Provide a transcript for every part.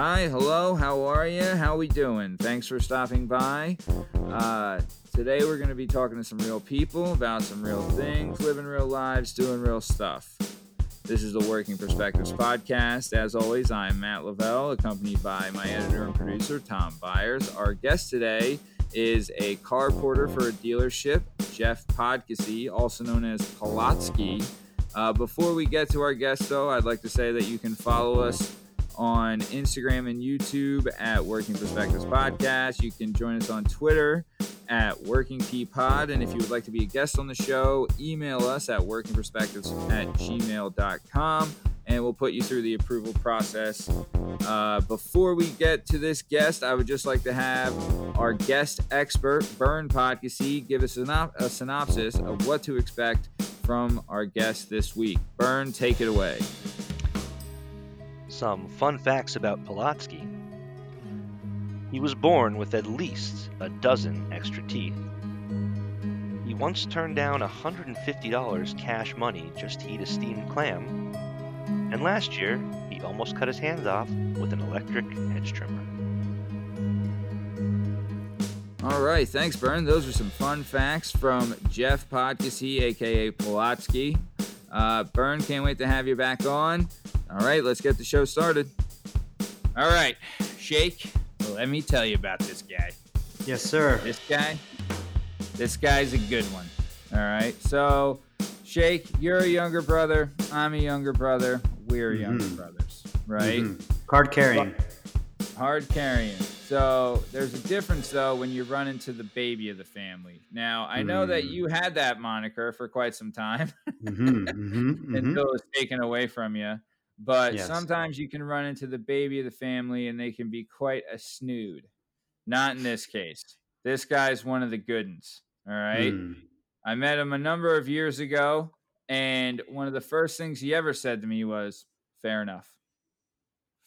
Hi, hello, how are you? How we doing? Thanks for stopping by. Uh, today we're going to be talking to some real people about some real things, living real lives, doing real stuff. This is the Working Perspectives podcast. As always, I'm Matt Lavelle, accompanied by my editor and producer, Tom Byers. Our guest today is a car porter for a dealership, Jeff Podkasy, also known as Polotsky. Uh, before we get to our guest, though, I'd like to say that you can follow us on Instagram and YouTube at Working Perspectives Podcast. You can join us on Twitter at Working P Pod. And if you would like to be a guest on the show, email us at workingperspectives at gmail.com and we'll put you through the approval process. Uh, before we get to this guest, I would just like to have our guest expert, Bern Podkasy, give us a, synopsis of what to expect from our guest this week. Bern, take it away. Some fun facts about Polotsky. He was born with at least a dozen extra teeth. He once turned down $150 cash money just to eat a steamed clam. And last year, he almost cut his hands off with an electric hedge trimmer. All right, thanks, Bern. Those are some fun facts from Jeff Podkasy, aka Polotsky. Uh, can't wait to have you back on. All right, let's get the show started. All right, Shake, let me tell you about this guy. Yes, sir. This guy, this guy's a good one. All right, so Shake, you're a younger brother. I'm a younger brother. We're mm-hmm. younger brothers, right? Mm-hmm. Hard carrying. Hard carrying. So there's a difference though when you run into the baby of the family. Now I know mm. that you had that moniker for quite some time mm-hmm, mm-hmm, mm-hmm. until it was taken away from you. But yes. sometimes you can run into the baby of the family and they can be quite a snood. Not in this case. This guy's one of the good ones. All right. Mm. I met him a number of years ago, and one of the first things he ever said to me was, Fair enough.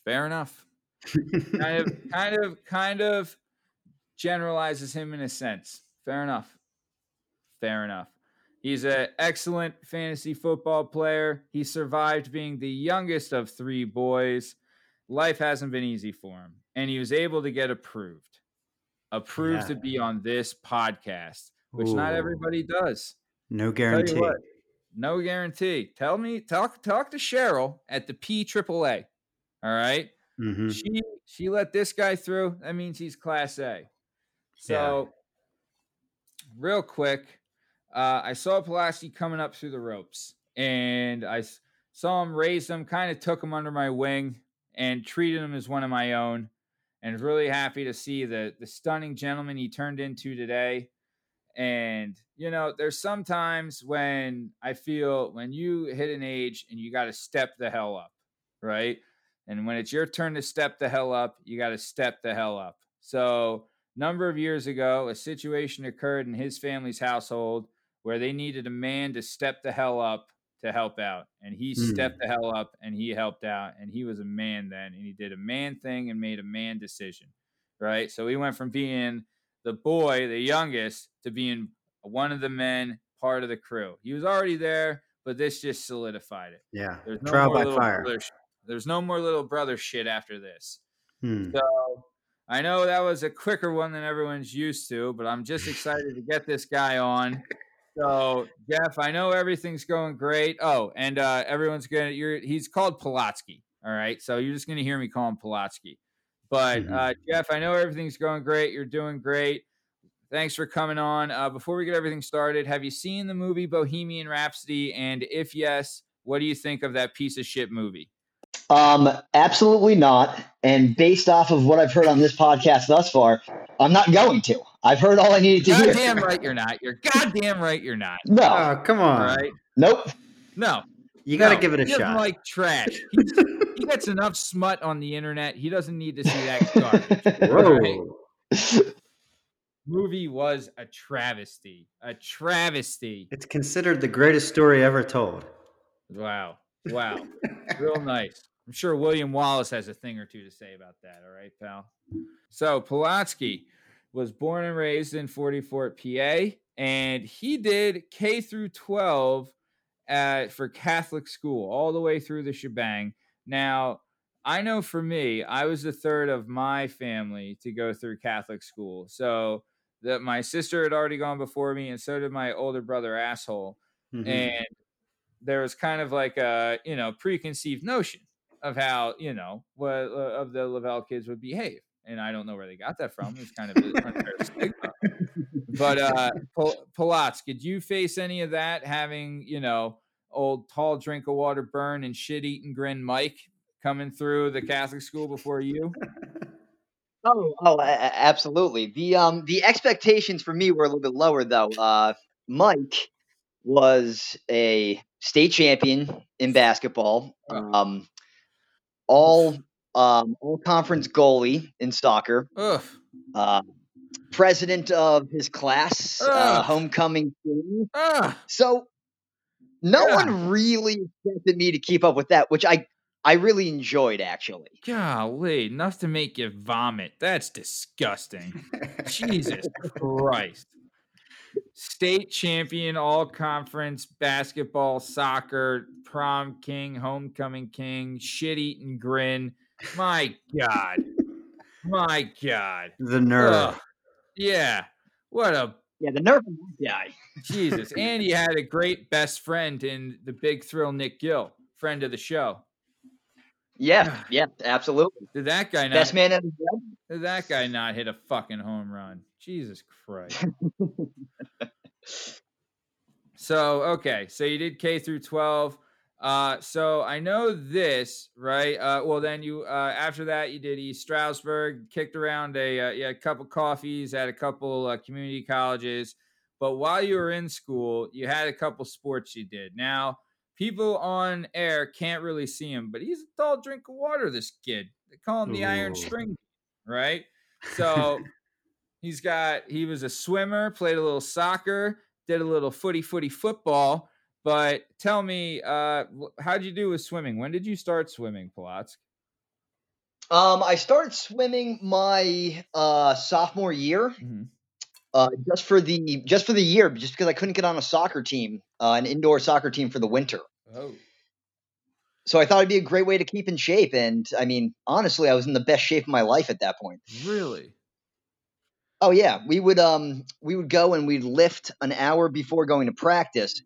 Fair enough. kind of, kind of, kind of generalizes him in a sense. Fair enough. Fair enough. He's an excellent fantasy football player. He survived being the youngest of three boys. Life hasn't been easy for him, and he was able to get approved, approved yeah. to be on this podcast, which Ooh. not everybody does. No guarantee. What, no guarantee. Tell me, talk, talk to Cheryl at the P AAA. All right? mm-hmm. She she let this guy through. That means he's Class A. So, yeah. real quick uh, I saw Polotsky coming up through the ropes, and I saw him raise him, kind of took him under my wing, and treated him as one of my own. And really happy to see the the stunning gentleman he turned into today. And you know, there's sometimes when I feel when you hit an age and you got to step the hell up, right? And when it's your turn to step the hell up, you got to step the hell up. So, number of years ago, a situation occurred in his family's household where they needed a man to step the hell up to help out. And he mm. stepped the hell up and he helped out. And he was a man then. And he did a man thing and made a man decision. Right. So he went from being the boy, the youngest, to being one of the men, part of the crew. He was already there, but this just solidified it. Yeah. There's no Trial by fire. Brother, there's no more little brother shit after this. Hmm. So I know that was a quicker one than everyone's used to, but I'm just excited to get this guy on. So, Jeff, I know everything's going great. Oh, and uh, everyone's gonna. You're. He's called Polotsky. All right. So you're just gonna hear me call him Polotsky. But mm-hmm. uh, Jeff, I know everything's going great. You're doing great. Thanks for coming on. Uh, before we get everything started, have you seen the movie Bohemian Rhapsody? And if yes, what do you think of that piece of shit movie? Um, absolutely not. And based off of what I've heard on this podcast thus far, I'm not going to. I've heard all I needed to goddamn hear. Goddamn right you're not. You're goddamn right you're not. No. Oh, come on. All right. Nope. No. You got to no. give it a he shot. like trash. He's, he gets enough smut on the internet. He doesn't need to see that garbage. Whoa. Right? Movie was a travesty. A travesty. It's considered the greatest story ever told. Wow. Wow. Real nice. I'm sure William Wallace has a thing or two to say about that. All right, pal. So Polotsky was born and raised in Forty Fort, PA, and he did K through 12 at, for Catholic school all the way through the shebang. Now, I know for me, I was the third of my family to go through Catholic school. So that my sister had already gone before me, and so did my older brother, asshole. Mm-hmm. And there was kind of like a you know preconceived notion of how you know what uh, of the Lavelle kids would behave, and I don't know where they got that from. It's kind of unfair. But uh, Pol- did you face any of that? Having you know old tall drink of water Bern and shit eating grin Mike coming through the Catholic school before you? Oh, oh, absolutely. The um the expectations for me were a little bit lower though. Uh, Mike was a state champion in basketball. Um, all um all conference goalie in soccer. Uh, president of his class, uh, homecoming team. So no yeah. one really expected me to keep up with that, which I I really enjoyed actually. Golly, enough to make you vomit. That's disgusting. Jesus Christ. State champion, all conference basketball, soccer, prom king, homecoming king, shit eating grin. My God. My God. The nerve. Ugh. Yeah. What a yeah, the nerve of that guy. Jesus. And he had a great best friend in the big thrill, Nick Gill, friend of the show. Yeah, yeah, absolutely. Did that guy not best man at Did that guy not hit a fucking home run? Jesus Christ. so okay, so you did K through twelve. Uh, so I know this, right? Uh, well, then you uh, after that you did East Stroudsburg, kicked around a uh, yeah, a couple coffees at a couple uh, community colleges. But while you were in school, you had a couple sports you did. Now people on air can't really see him, but he's a tall drink of water. This kid, they call him the Ooh. Iron String, right? So he's got he was a swimmer, played a little soccer, did a little footy footy football but tell me, uh, how'd you do with swimming? When did you start swimming, Polotsk? Um, I started swimming my uh, sophomore year, mm-hmm. uh, just for the just for the year, just because I couldn't get on a soccer team, uh, an indoor soccer team for the winter. Oh. So I thought it'd be a great way to keep in shape, and I mean, honestly, I was in the best shape of my life at that point. Really? Oh yeah, we would um we would go and we'd lift an hour before going to practice,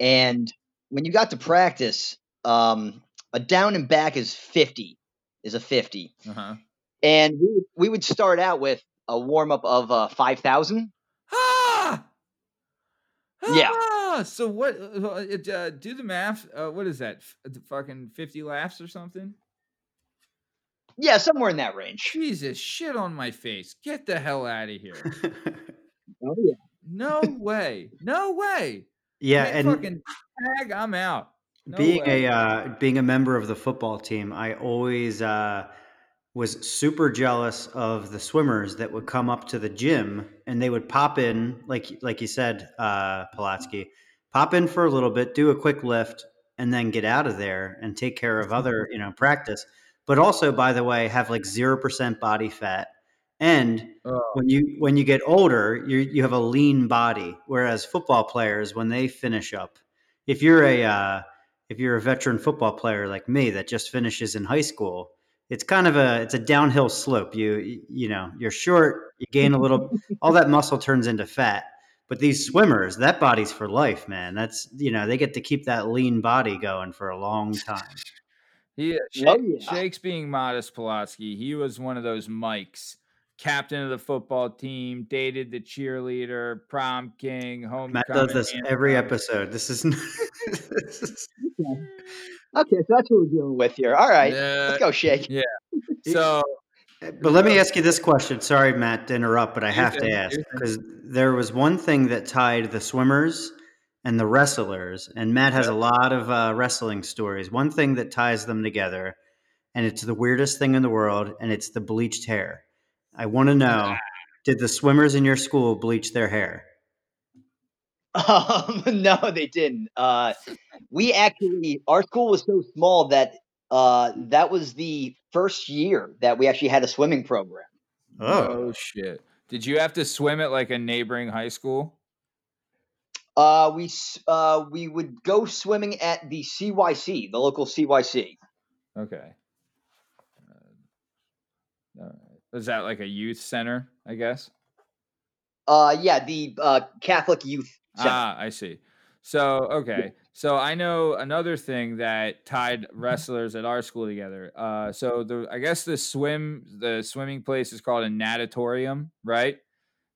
and when you got to practice, um, a down and back is 50, is a 50. Uh-huh. And we, we would start out with a warm up of uh, 5,000. Ah! ah! Yeah. So what? Uh, uh, do the math. Uh, what is that? F- fucking fifty laughs or something? Yeah, somewhere in that range. Jesus, shit on my face. Get the hell out of here. oh yeah. No way. No way. Yeah, and fucking tag, I'm out. No being way. a uh, being a member of the football team, I always uh, was super jealous of the swimmers that would come up to the gym and they would pop in, like like you said, uh, Polotsky, pop in for a little bit, do a quick lift, and then get out of there and take care of other you know practice. But also, by the way, have like zero percent body fat and oh. when you when you get older, you you have a lean body. Whereas football players, when they finish up, if you're a uh, if you're a veteran football player like me that just finishes in high school, it's kind of a it's a downhill slope. You you know you're short, you gain a little, all that muscle turns into fat. But these swimmers, that body's for life, man. That's you know they get to keep that lean body going for a long time. He, Shake, oh, yeah. Shake's being modest, Polotsky. He was one of those mics captain of the football team, dated the cheerleader, prom king, home. Matt does this every episode. This is. okay. okay, so that's what we're dealing with here. All right, uh, let's go, Shake. Yeah. So, but let me ask you this question. Sorry, Matt, to interrupt, but I have to ask because there was one thing that tied the swimmers and the wrestlers, and Matt has a lot of uh, wrestling stories. One thing that ties them together, and it's the weirdest thing in the world, and it's the bleached hair. I want to know did the swimmers in your school bleach their hair? Um, no, they didn't. Uh, we actually, our school was so small that uh, that was the first year that we actually had a swimming program. Oh. oh shit! Did you have to swim at like a neighboring high school? Uh, we uh, we would go swimming at the CYC, the local CYC. Okay. Uh, is that like a youth center? I guess. Uh, yeah, the uh, Catholic Youth. Center. Ah, I see. So okay, so I know another thing that tied wrestlers at our school together. Uh, so the I guess the swim the swimming place is called a natatorium, right?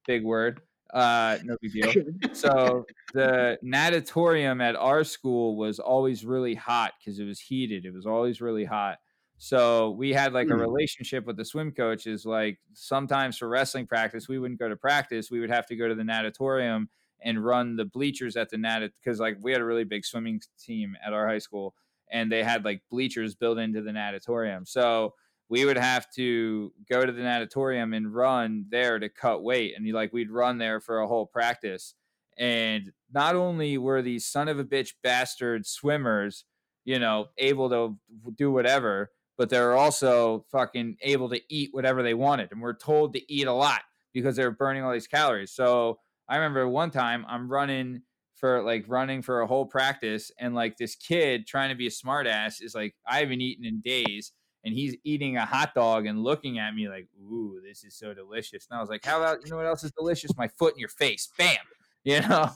Big word. Uh, no big deal. so the natatorium at our school was always really hot because it was heated. It was always really hot. So we had like a hmm. relationship with the swim coaches. Like sometimes for wrestling practice, we wouldn't go to practice. We would have to go to the natatorium and run the bleachers at the nat because like we had a really big swimming team at our high school and they had like bleachers built into the natatorium. So we would have to go to the natatorium and run there to cut weight. And like we'd run there for a whole practice. And not only were these son of a bitch bastard swimmers, you know, able to do whatever, but they're also fucking able to eat whatever they wanted. And we're told to eat a lot because they're burning all these calories. So I remember one time I'm running for like running for a whole practice, and like this kid trying to be a smartass is like, I haven't eaten in days and he's eating a hot dog and looking at me like, "Ooh, this is so delicious." And I was like, "How about you know what else is delicious? My foot in your face, bam." You know,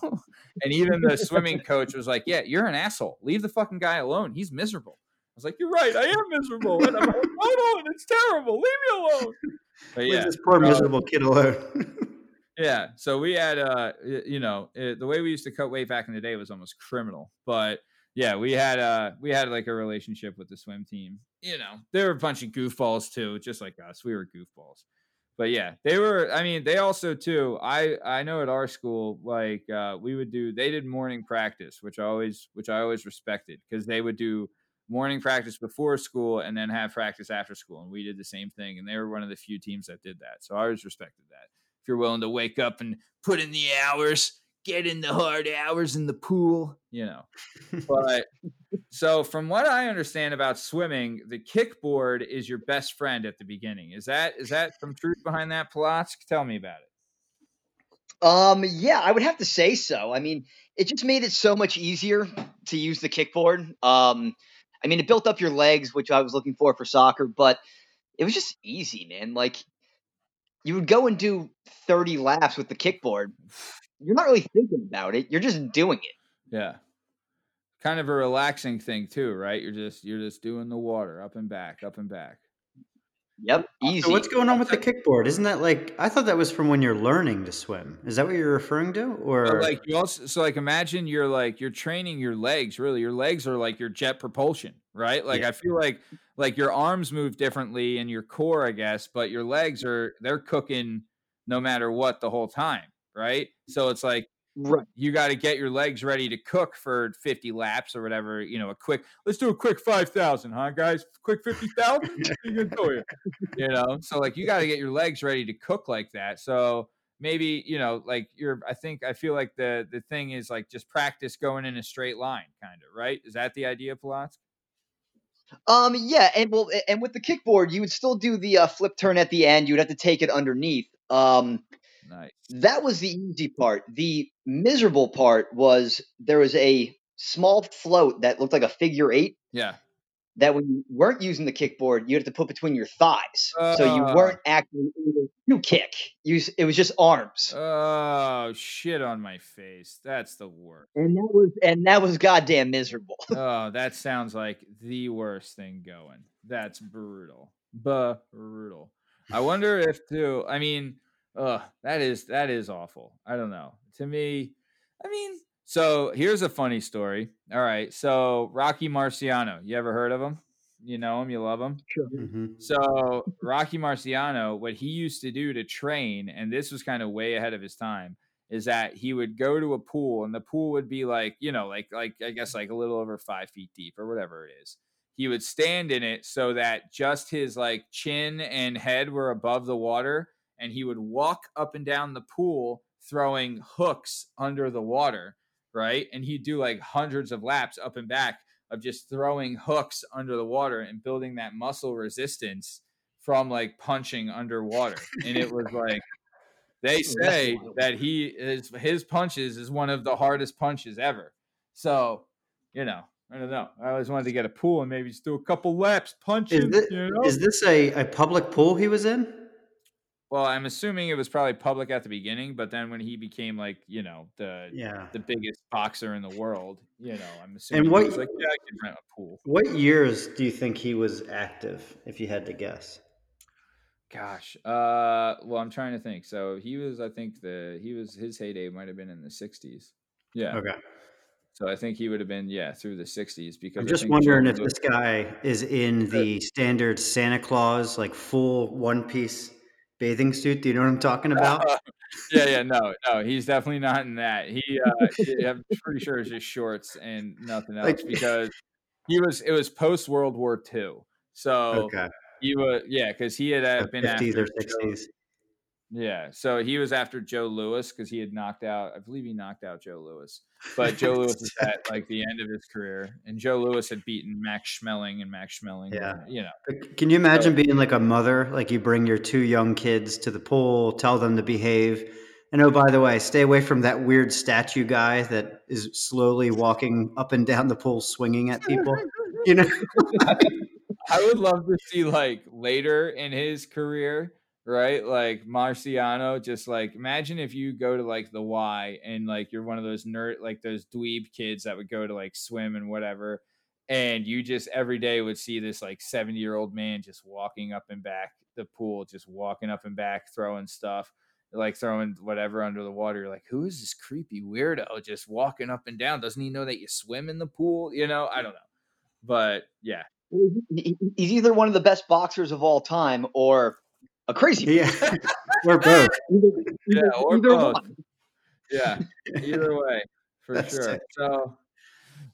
and even the swimming coach was like, "Yeah, you're an asshole. Leave the fucking guy alone. He's miserable." I was like, "You're right. I am miserable." And I'm like, "Hold on, it's terrible. Leave me alone." But yeah, Leave this poor miserable kid alone. yeah, so we had, uh, you know, it, the way we used to cut weight back in the day was almost criminal, but yeah, we had uh we had like a relationship with the swim team. You know, they were a bunch of goofballs too, just like us. We were goofballs. But yeah, they were I mean, they also too, I I know at our school like uh we would do they did morning practice, which I always which I always respected because they would do morning practice before school and then have practice after school and we did the same thing and they were one of the few teams that did that. So I always respected that. If you're willing to wake up and put in the hours, get in the hard hours in the pool, you know. But so from what I understand about swimming, the kickboard is your best friend at the beginning. Is that is that some truth behind that, Plotzk? Tell me about it. Um, yeah, I would have to say so. I mean, it just made it so much easier to use the kickboard. Um, I mean, it built up your legs, which I was looking for for soccer, but it was just easy, man. Like you would go and do 30 laps with the kickboard you're not really thinking about it. You're just doing it. Yeah. Kind of a relaxing thing too, right? You're just you're just doing the water up and back, up and back. Yep, uh, easy. So what's going on with the kickboard? Isn't that like I thought that was from when you're learning to swim? Is that what you're referring to, or so like you also so like imagine you're like you're training your legs. Really, your legs are like your jet propulsion, right? Like yeah. I feel like like your arms move differently and your core, I guess, but your legs are they're cooking no matter what the whole time right? So it's like right. you got to get your legs ready to cook for 50 laps or whatever, you know, a quick let's do a quick 5,000, huh guys? Quick 50,000? you know, so like you got to get your legs ready to cook like that. So maybe, you know, like you're I think I feel like the the thing is like just practice going in a straight line kind of, right? Is that the idea, Plotzk? Um, yeah, and well, and with the kickboard, you would still do the uh, flip turn at the end. You'd have to take it underneath. Um, Nice. That was the easy part. The miserable part was there was a small float that looked like a figure eight. Yeah. That when you weren't using the kickboard, you had to put between your thighs, uh, so you weren't actually you kick. You, it was just arms. Oh shit on my face! That's the worst. And that was and that was goddamn miserable. oh, that sounds like the worst thing going. That's brutal, But brutal. I wonder if too. I mean, Ugh, that is that is awful. I don't know. To me, I mean, so here's a funny story. All right, so Rocky Marciano, you ever heard of him? You know him, you love him. Sure. Mm-hmm. So Rocky Marciano, what he used to do to train, and this was kind of way ahead of his time, is that he would go to a pool, and the pool would be like, you know, like like I guess like a little over five feet deep or whatever it is. He would stand in it so that just his like chin and head were above the water and he would walk up and down the pool throwing hooks under the water, right? And he'd do like hundreds of laps up and back of just throwing hooks under the water and building that muscle resistance from like punching underwater. And it was like they say that he is his punches is one of the hardest punches ever. So, you know, I don't know. I always wanted to get a pool and maybe just do a couple laps punching. Is this, you know? is this a, a public pool he was in? Well, I'm assuming it was probably public at the beginning, but then when he became like, you know, the Yeah. the biggest boxer in the world, you know, I'm assuming And what was like, yeah, I can rent a pool. what years do you think he was active, if you had to guess? Gosh, uh, well, I'm trying to think. So he was, I think the he was his heyday might have been in the '60s. Yeah. Okay. So I think he would have been yeah through the '60s because I'm just wondering if this guy is in the standard Santa Claus, like full one piece bathing suit. Do you know what I'm talking about? yeah, yeah, no, no, he's definitely not in that. He, uh, I'm pretty sure it's just shorts and nothing else Like- because he was. It was post World War II, so okay. he was yeah because he had uh, been 50s after or Joe- 60s. Yeah, so he was after Joe Louis because he had knocked out. I believe he knocked out Joe Louis, but Joe Louis was at like the end of his career, and Joe Louis had beaten Max Schmeling, and Max Schmeling, Yeah. you know, But Can you imagine being like a mother? Like you bring your two young kids to the pool, tell them to behave. And oh, by the way, stay away from that weird statue guy that is slowly walking up and down the pool, swinging at people. You know, I would love to see like later in his career, right? Like Marciano, just like imagine if you go to like the Y and like you're one of those nerd, like those dweeb kids that would go to like swim and whatever. And you just every day would see this like 70 year old man just walking up and back the pool, just walking up and back, throwing stuff, like throwing whatever under the water. You're like, who is this creepy weirdo just walking up and down? Doesn't he know that you swim in the pool? You know, I don't know. But yeah, He- he- He's either one of the best boxers of all time or a crazy. yeah, or both. Either, Yeah, either- or either both. one. yeah either way for That's sure it. so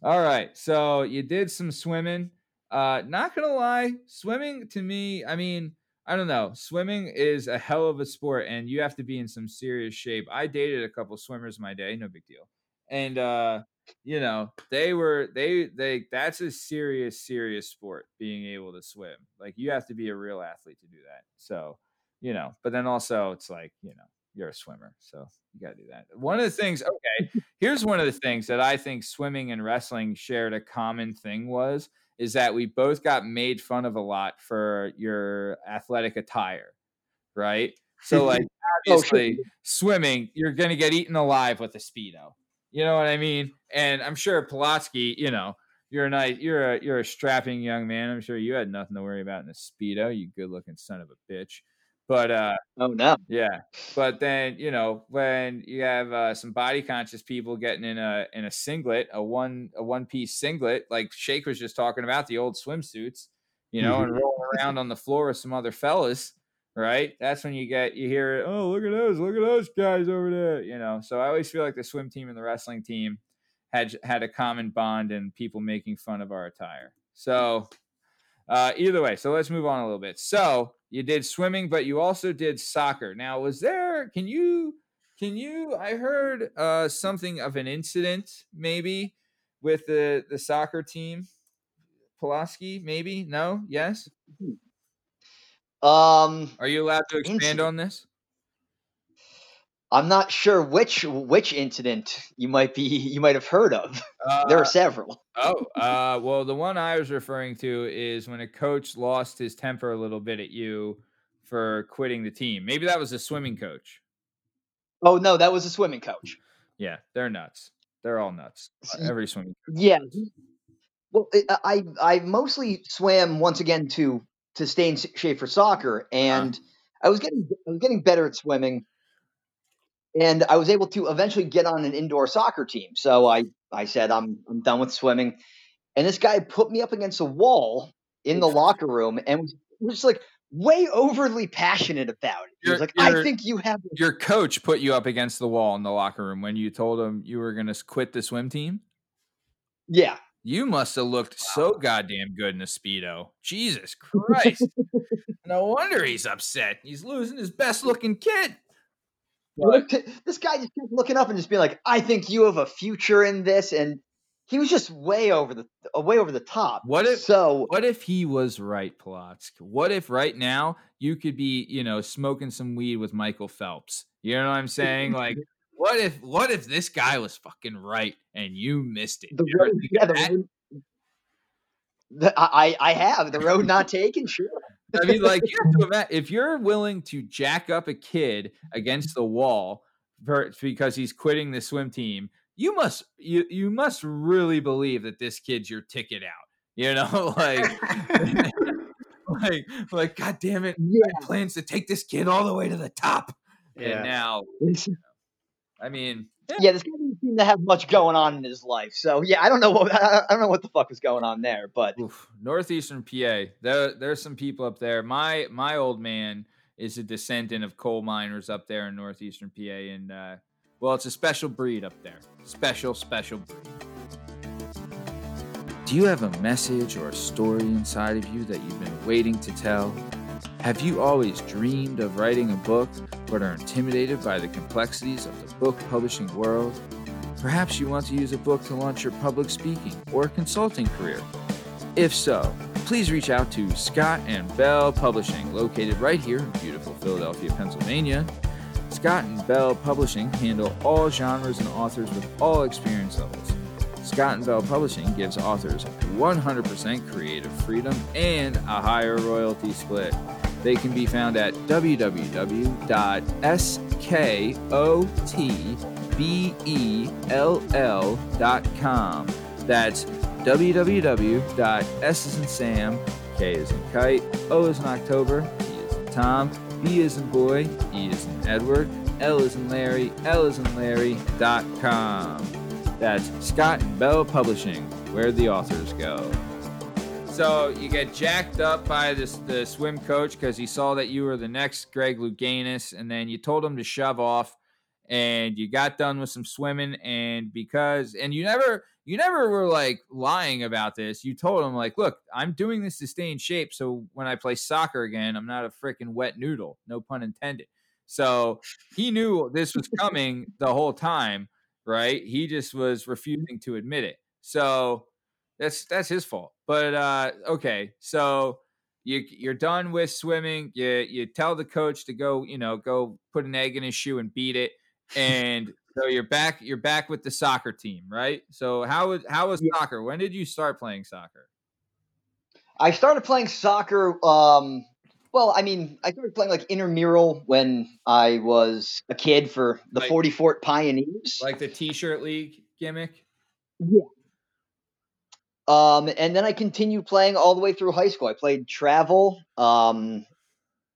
all right so you did some swimming uh not gonna lie swimming to me i mean i don't know swimming is a hell of a sport and you have to be in some serious shape i dated a couple swimmers in my day no big deal and uh you know they were they they that's a serious serious sport being able to swim. Like you have to be a real athlete to do that. So you know but then also it's like you know you're a swimmer so you got to do that. One of the things okay here's one of the things that i think swimming and wrestling shared a common thing was is that we both got made fun of a lot for your athletic attire right? So like Oh, obviously swimming you're gonna get eaten alive with a speedo you know what i mean? And i'm sure Polotsky, you know you're a nice you're a you're a strapping young man. I'm sure you had nothing to worry about in a speedo you good looking son of a bitch. But uh Oh no. yeah, but then you know when you have uh, some body conscious people getting in a in a singlet, a one a one piece singlet, like Shake was just talking about the old swimsuits, you know, and rolling around on the floor with some other fellas, right? That's when you get you hear, it, oh look at those, look at those guys over there, you know. So I always feel like the swim team and the wrestling team had had a common bond and people making fun of our attire. So uh, either way, so let's move on a little bit. So you did swimming, but you also did soccer. Now, was there? Can you? Can you? I heard uh, something of an incident, maybe, with the the soccer team. Polotsky, maybe? No? Yes? Um, Are you allowed to expand Incident. on this? I'm not sure which which incident you might be you might have heard of. Uh, There are several. Oh, uh, well, the one I was referring to is when a coach lost his temper a little bit at you for quitting the team. Maybe that was a swimming coach. Oh no, that was a swimming coach. Yeah, they're nuts. They're all nuts. Every swimming. Yeah. Well, I I I mostly swam once again to to stay in shape for soccer, uh-huh. and I was getting I was getting better at swimming, and I was able to eventually get on an indoor soccer team. So I I said I'm I'm done with swimming, and this guy put me up against a wall in the locker room and was, was just like way overly passionate about it. He was like, I think you have Your coach put you up against the wall in the locker room when you told him you were going to quit the swim team. yeah. You must have looked so goddamn good in a speedo. Jesus Christ! no wonder he's upset. He's losing his best looking kid. But- this guy just kept looking up and just being like, "I think you have a future in this," and he was just way over the uh, way over the top. What if- so? What if he was right, Polotsk? What if right now you could be, you know, smoking some weed with Michael Phelps? You know what I'm saying? Like, what if, what if this guy was fucking right and you missed it? The road, yeah, the road, The, I I have the road not taken. Sure. I mean, like you have to imagine, if you're willing to jack up a kid against the wall for, because he's quitting the swim team, you must you you must really believe that this kid's your ticket out. You know, like like like God damn it, yeah. plans to take this kid all the way to the top. Yeah. And now, I mean, yeah, yeah this guy doesn't seem to have much going on in his life. So yeah, I don't know what I don't know what the fuck is going on there. But Oof, northeastern PA, there there's some people up there. My my old man is a descendant of coal miners up there in northeastern PA, and uh, well, it's a special breed up there. Special special breed. Do you have a message or a story inside of you that you've been waiting to tell? Have you always dreamed of writing a book but are intimidated by the complexities of the book publishing world? Perhaps you want to use a book to launch your public speaking or consulting career. If so, please reach out to Scott and Bell Publishing, located right here in beautiful Philadelphia, Pennsylvania. Scott and Bell Publishing handle all genres and authors with all experience levels. Scott and Bell Publishing gives authors 100% creative freedom and a higher royalty split. They can be found at www.skotbell.com. That's www.s is in Sam, K is in kite, O is in October, T is in Tom, B is in boy, E is in Edward, L is in Larry, L is in Larry.com. That's Scott Bell Publishing, where the authors go. So you get jacked up by this the swim coach because he saw that you were the next Greg Louganis, and then you told him to shove off, and you got done with some swimming, and because and you never you never were like lying about this. You told him like, look, I'm doing this to stay in shape, so when I play soccer again, I'm not a freaking wet noodle, no pun intended. So he knew this was coming the whole time, right? He just was refusing to admit it. So that's that's his fault. But uh, okay, so you you're done with swimming. You you tell the coach to go, you know, go put an egg in his shoe and beat it. And so you're back. You're back with the soccer team, right? So how was how was soccer? When did you start playing soccer? I started playing soccer. Um, well, I mean, I started playing like intramural when I was a kid for the like, Forty Fort Pioneers, like the T-shirt league gimmick. Yeah, um, and then I continued playing all the way through high school. I played travel, um,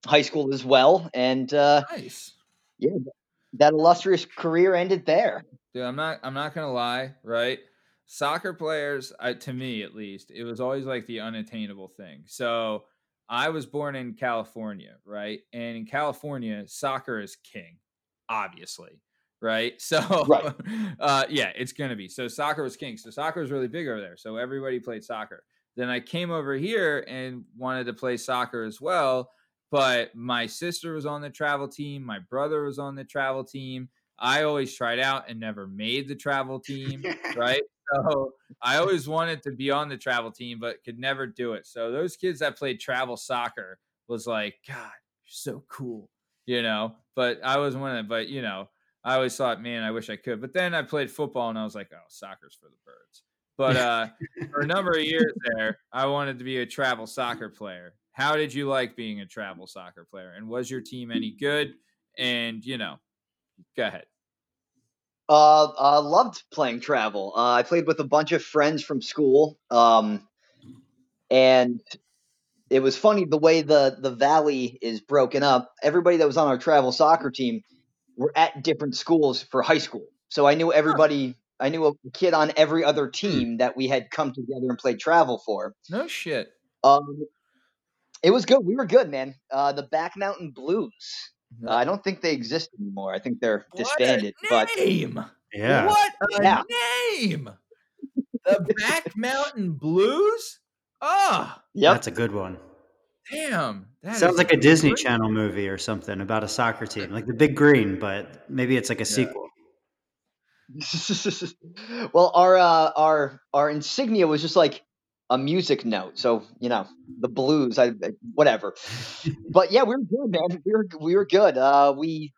high school as well, and uh, nice. Yeah, that illustrious career ended there. Dude, I'm not. I'm not gonna lie. Right, soccer players, I, to me at least, it was always like the unattainable thing. So I was born in California, right, and in California, soccer is king, obviously right? So, right. Uh, yeah, it's going to be. So, soccer was king. So, soccer was really big over there. So, everybody played soccer. Then I came over here and wanted to play soccer as well. But my sister was on the travel team. My brother was on the travel team. I always tried out and never made the travel team, right? So I always wanted to be on the travel team, but could never do it. So those kids that played travel soccer was like, God, you're so cool, you know. But I was one of them. But you know, I always thought, man, I wish I could. But then I played football and I was like, oh, soccer's for the birds. But uh, for a number of years there, I wanted to be a travel soccer player. How did you like being a travel soccer player? And was your team any good? And, you know, go ahead. Uh, uh loved playing travel. Uh, I played with a bunch of friends from school. Um, and it was funny the way the the valley is broken up. Everybody that was on our travel soccer team – were at different schools for high school. So I knew everybody. I knew a kid on every other hmm. team that we had come together and played travel for. No shit. Um, it was good. We were good, man. Uh, the Back Mountain Blues. Uh, I don't think they exist anymore. I think they're disbanded. What name? But yeah, what a yeah. name! The Back Mountain Blues. Ah, oh, yeah, that's a good one. Damn. Sounds like a Disney great. Channel movie or something about a soccer team, like the Big Green, but maybe it's like a yeah. sequel. well, our uh, our our insignia was just like a music note, so you know the blues, I whatever. but yeah, we were good, man. We were we were good. Uh, we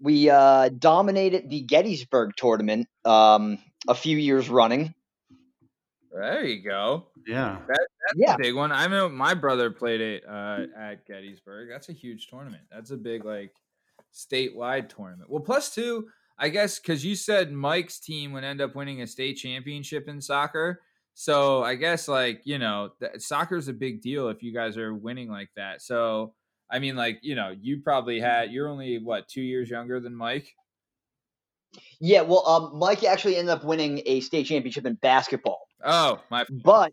we uh, dominated the Gettysburg tournament um, a few years running, There you go. Yeah, that, that's yeah. a big one. I know my brother played it uh, at Gettysburg. That's a huge tournament. That's a big like statewide tournament. Well, plus two, I guess, because you said Mike's team would end up winning a state championship in soccer. So I guess like you know, soccer is a big deal if you guys are winning like that. So I mean, like you know, you probably had you're only what two years younger than Mike. Yeah, well, um, Mike actually ended up winning a state championship in basketball. Oh, my. But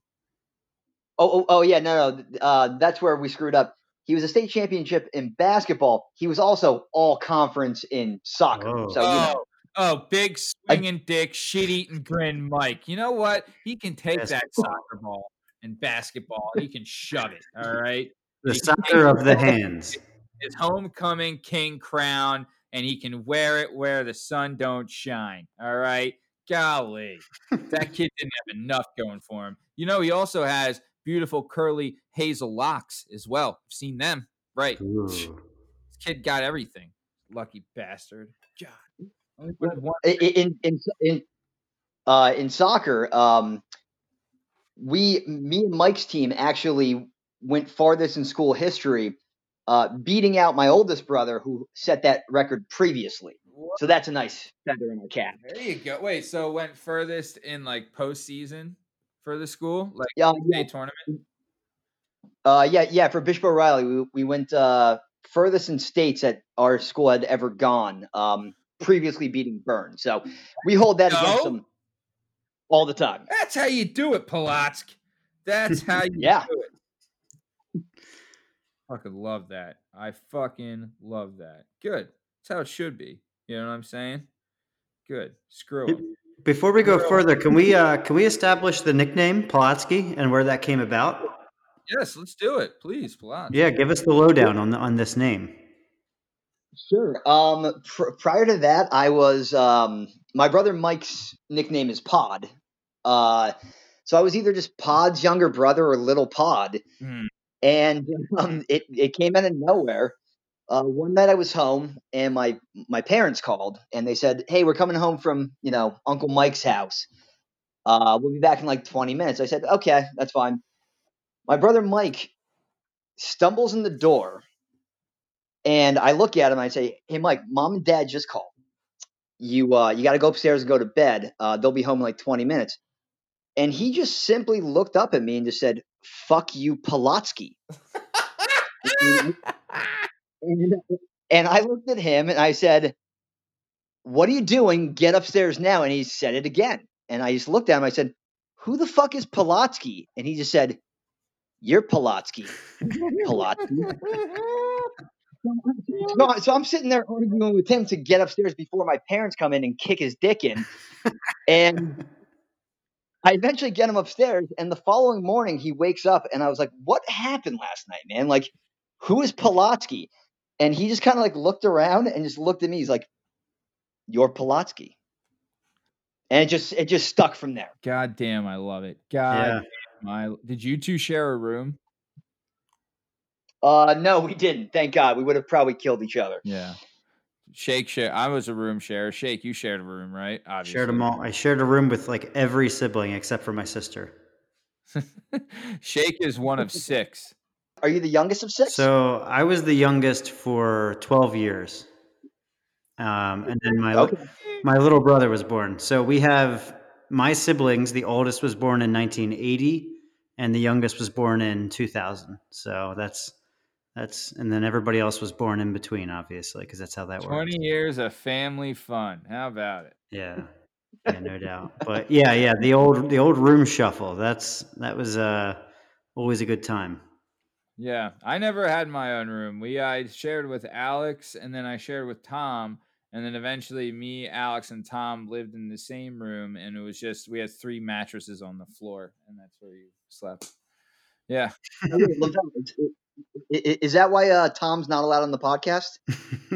oh, oh, oh yeah, no, no, uh, that's where we screwed up. He was a state championship in basketball. He was also all conference in soccer. Oh. So you know. Oh, big swinging dick, shit eating grin, Mike. You know what? He can take that soccer ball and basketball. He can shove it. All right. The he soccer of the hands. His homecoming king crown, and he can wear it where the sun don't shine. All right. Golly, that kid didn't have enough going for him. You know, he also has beautiful curly hazel locks as well. I've seen them. Right. Ooh. This kid got everything. Lucky bastard. God. In in in uh, in soccer, um, we me and Mike's team actually went farthest in school history, uh, beating out my oldest brother who set that record previously. So that's a nice feather in our cap. There you go. Wait, so went furthest in like postseason for the school, like yeah, yeah. tournament. Uh, yeah, yeah. For Bishop O'Reilly, we we went uh furthest in states that our school had ever gone. Um, previously beating Bern, so we hold that no. against them all the time. That's how you do it, Polotsk. That's how you yeah. do it. Fucking love that. I fucking love that. Good. That's how it should be. You know what I'm saying? Good. Screw him. Before we go further, can we uh, can we establish the nickname Polotsky and where that came about? Yes, let's do it, please, Polotsky. Yeah, give us the lowdown on the, on this name. Sure. Um, pr- prior to that, I was um, my brother Mike's nickname is Pod. Uh, so I was either just Pod's younger brother or Little Pod, mm. and um, it it came out of nowhere. Uh, one night I was home and my my parents called and they said, "Hey, we're coming home from you know Uncle Mike's house. Uh, we'll be back in like 20 minutes." I said, "Okay, that's fine." My brother Mike stumbles in the door, and I look at him and I say, "Hey, Mike, mom and dad just called. You uh, you got to go upstairs and go to bed. Uh, they'll be home in like 20 minutes." And he just simply looked up at me and just said, "Fuck you, Polotsky." And, I looked at him and I said, What are you doing? Get upstairs now. And he said it again. And I just looked at him. I said, Who the fuck is Polotsky? And he just said, You're Polotsky. Polotsky. so, so I'm sitting there arguing with him to get upstairs before my parents come in and kick his dick in. And I eventually get him upstairs. And the following morning, he wakes up and I was like, What happened last night, man? Like, who is Polotsky? And he just kind of like looked around and just looked at me. He's like, "You're Polotsky," and it just it just stuck from there. God damn, I love it. God, yeah. I, did you two share a room? Uh, no, we didn't. Thank God. We would have probably killed each other. Yeah. Shake share. I was a room share. Shake, you shared a room, right? Obviously. Shared them all. I shared a room with like every sibling except for my sister. Shake is one of six. Are you the youngest of six? So I was the youngest for 12 years. Um, and then my okay. my little brother was born. So we have my siblings. The oldest was born in 1980, and the youngest was born in 2000. So that's that's and then everybody else was born in between, obviously, because that's how that 20 works. 20 years of family fun. How about it? Yeah. Yeah, no doubt. But yeah, yeah, the old the old room shuffle. That's that was uh always a good time. Yeah, I never had my own room. We I shared with Alex, and then I shared with Tom, and then eventually me, Alex, and Tom lived in the same room, and it was just we had three mattresses on the floor, and that's where you slept. Yeah. Is that why uh, Tom's not allowed on the podcast?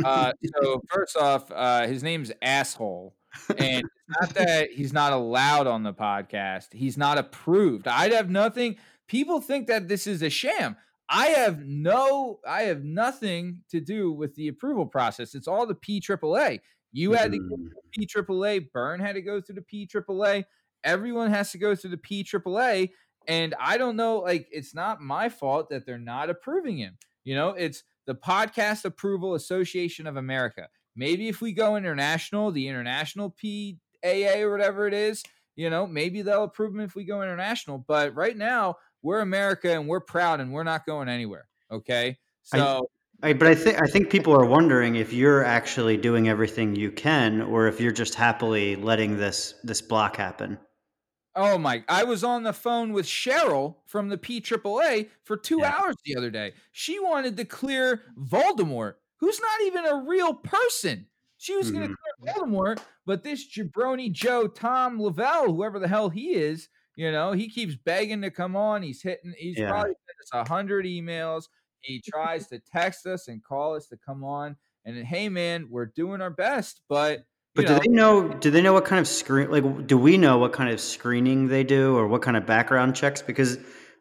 Uh, so first off, uh, his name's asshole, and not that he's not allowed on the podcast. He's not approved. I'd have nothing. People think that this is a sham. I have no, I have nothing to do with the approval process. It's all the P AAA. You hmm. had to go through the P AAA. Bern had to go through the P AAA. everyone has to go through the P AAA. And I don't know, like, it's not my fault that they're not approving him. You know, it's the Podcast Approval Association of America. Maybe if we go international, the International PAA or whatever it is, you know, maybe they'll approve him if we go international. But right now, we're America and we're proud and we're not going anywhere. Okay. So I, but I think I think people are wondering if you're actually doing everything you can, or if you're just happily letting this this block happen. Oh my! I was on the phone with Cheryl from the PAAA for two yeah. hours the other day. She wanted to clear Voldemort, who's not even a real person. She was mm-hmm. going to clear Voldemort, but this jabroni Joe Tom Lavelle, whoever the hell he is, you know, he keeps begging to come on. He's hitting. He's yeah. probably sent us a hundred emails he tries to text us and call us to come on. And hey, man, we're doing our best, but but know, do they know? Do they know what kind of screen? Like, do we know what kind of screening they do, or what kind of background checks? Because,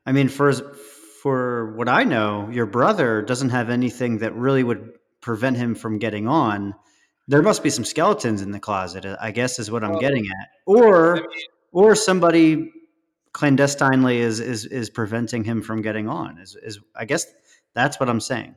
I mean, for for what I know, your brother doesn't have anything that really would prevent him from getting on. There must be some skeletons in the closet. I guess is what I'm well, getting at, or I mean, or somebody clandestinely is is is preventing him from getting on. Is is I guess that's what I'm saying.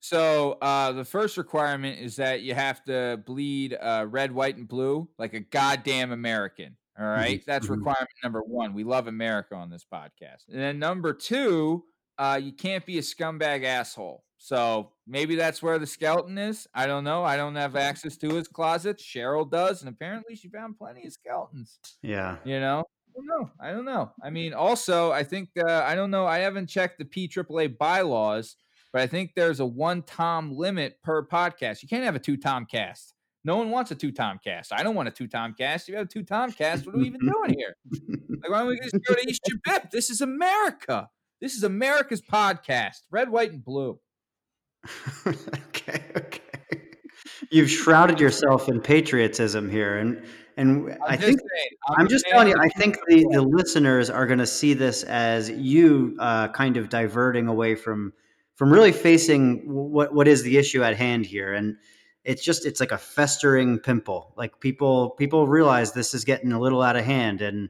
So uh, the first requirement is that you have to bleed uh, red, white, and blue like a goddamn American. All mm-hmm, mm-hmm. that's requirement number one. We love America on this podcast. And then number two, uh, you can't be a scumbag asshole. So maybe that's where the skeleton is. I don't know. I don't have access to his closet. Cheryl does, and apparently she found plenty of skeletons. Yeah. You know, don't know. I don't know. I mean, also, I think uh, I don't know. I haven't checked the PAAA bylaws, but I think there's a one Tom limit per podcast. You can't have a two Tom cast. No one wants a two Tom cast. I don't want a two Tom cast. If you have a two Tom cast. What are we even doing here? Like, why don't we just go to East Jabip? This is America. This is America's podcast. Red, white, and blue. okay. Okay. You've shrouded yourself in patriotism here, and and I'm I think saying, I'm, I'm, just telling you, I think the, the listeners are going to see this as you uh, kind of diverting away from from really facing what what is the issue at hand here, and it's just it's like a festering pimple. Like people people realize this is getting a little out of hand, and